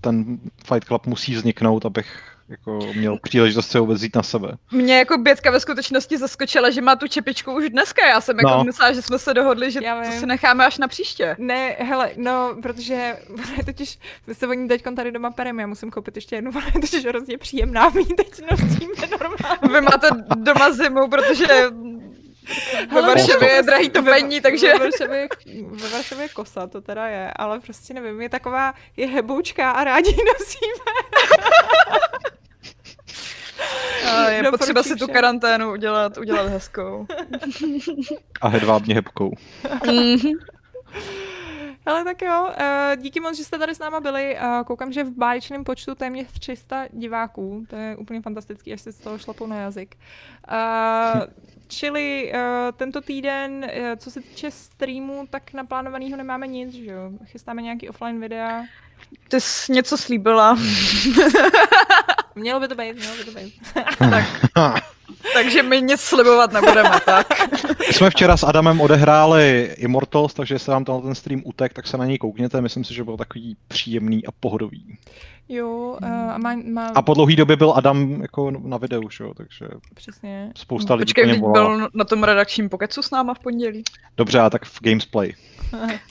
ten Fight Club musí vzniknout, abych jako měl příležitost se vůbec na sebe. Mě jako Bětka ve skutečnosti zaskočila, že má tu čepičku už dneska. Já jsem jako No. myslela, že jsme se dohodli, že Já to si necháme až na příště. Ne, hele, no, protože ona je totiž, my se o ní teď tady doma pereme, já musím koupit ještě jednu, ona je totiž hrozně příjemná, my ji teď nosíme normálně. Vy máte doma zimu, protože ve Varšavě je drahý topení, takže... Ve Varšavě, ve Varšavě je kosa, to teda je, ale prostě nevím, je taková, je heboučká a rádi ji nosíme. A je potřeba si tu Doporučuji karanténu udělat, udělat hezkou. A hedvábně hebkou. Mhm. Ale tak jo, eh, díky moc, že jste tady s náma byli. Eh, Koukám, že v báječném počtu téměř 300 diváků. To je úplně fantastický, až se z toho šlapou na jazyk. Eh, Čili tento týden, co se týče streamu, tak naplánovaného nemáme nic, že jo? Chystáme nějaký offline videa. Ty jsi něco slíbila, Mělo by to být, mělo by to být. takže my nic slibovat nebudeme, tak. My jsme včera s Adamem odehráli Immortals, takže jestli vám tenhle ten stream utek, tak se na něj koukněte. Myslím si, že byl takový příjemný a pohodový. Jo, uh, a má, má A po dlouhý době byl Adam jako na videu, že jo, takže přesně. spousta lidí Počkej, po byl na tom redakčním pokecu s náma v pondělí. Dobře, a tak v Gamesplay.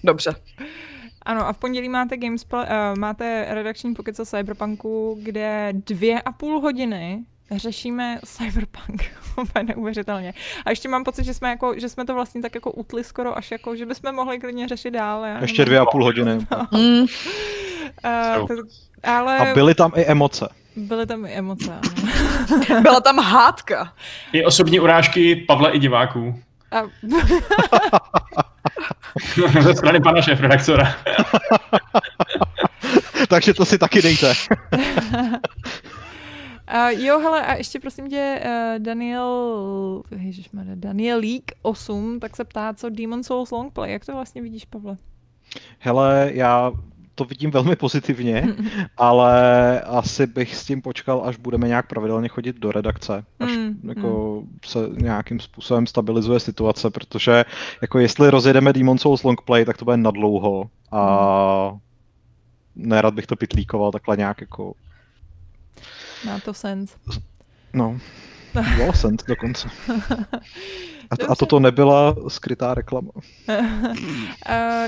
Dobře. Ano, a v pondělí máte Gamesplay, uh, máte redakční pokec o Cyberpunku, kde dvě a půl hodiny řešíme Cyberpunk. Úplně neuvěřitelně. A ještě mám pocit, že jsme, jako, že jsme to vlastně tak jako utli skoro až jako, že bychom mohli klidně řešit dál. Já Ještě dvě a půl hodiny. Mm. Uh, to, ale A byly tam i emoce. byly tam i emoce. Ano. Byla tam hádka. I osobní urážky Pavla i diváků. A, Ze strany pana šéf-redaktora. takže to si taky dejte. a jo, hele, a ještě prosím tě, uh, Daniel, ježišmarja, Daniel League 8, tak se ptá, co Demon Souls Longplay, jak to vlastně vidíš, Pavle? Hele, já to vidím velmi pozitivně, ale asi bych s tím počkal, až budeme nějak pravidelně chodit do redakce, až Mm, jako se nějakým způsobem stabilizuje situace, protože jako jestli rozjedeme Demon Souls Longplay, tak to bude nadlouho a nerad bych to pitlíkoval takhle nějak jako, Má to sens. no, Volsent dokonce. A, Dobře. a toto nebyla skrytá reklama. uh,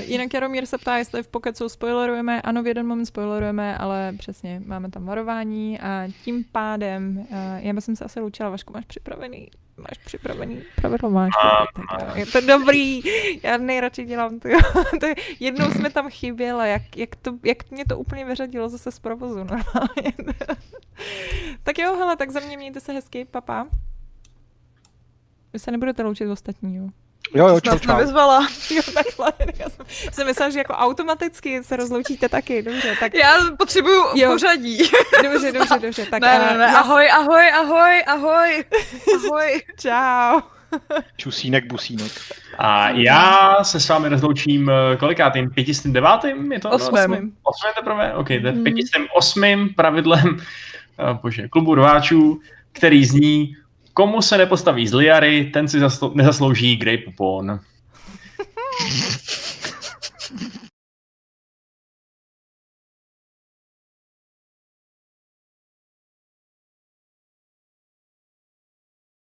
jinak Jaromír se ptá, jestli v Pokecu spoilerujeme. Ano, v jeden moment spoilerujeme, ale přesně, máme tam varování a tím pádem, uh, já bych se asi loučila, Vašku, máš připravený máš připravený pravidlo, máš. tak, jo. Je to dobrý, já nejradši dělám to. to je- jednou jsme tam chyběla, jak, jak, to, jak mě to úplně vyřadilo zase z provozu normálně. tak jo, hele, tak za mě mějte se hezky, papa. Vy se nebudete loučit s ostatní, jo? Jo, jo, čau, čau. nevyzvala. Jo, takhle. Já jsem, jsem myslela, že jako automaticky se rozloučíte taky, dobře, tak Já potřebuju Jo. pořadí. dobře, dobře, dobře, tak Ne, ne, ne, já- ahoj, ahoj, ahoj, ahoj, ahoj. Čau. Čusínek, busínek. A já se s vámi rozloučím eh, kolikátým? Pětistým devátým? Je to? Osmém. Osmým. Osmém teprve? OK, to je Mhm. pětistým osmým pravidlem eh, bože, klubu rváčů, který zní Komu se nepostaví z Liary, ten si zaslo- nezaslouží Grey Poupon.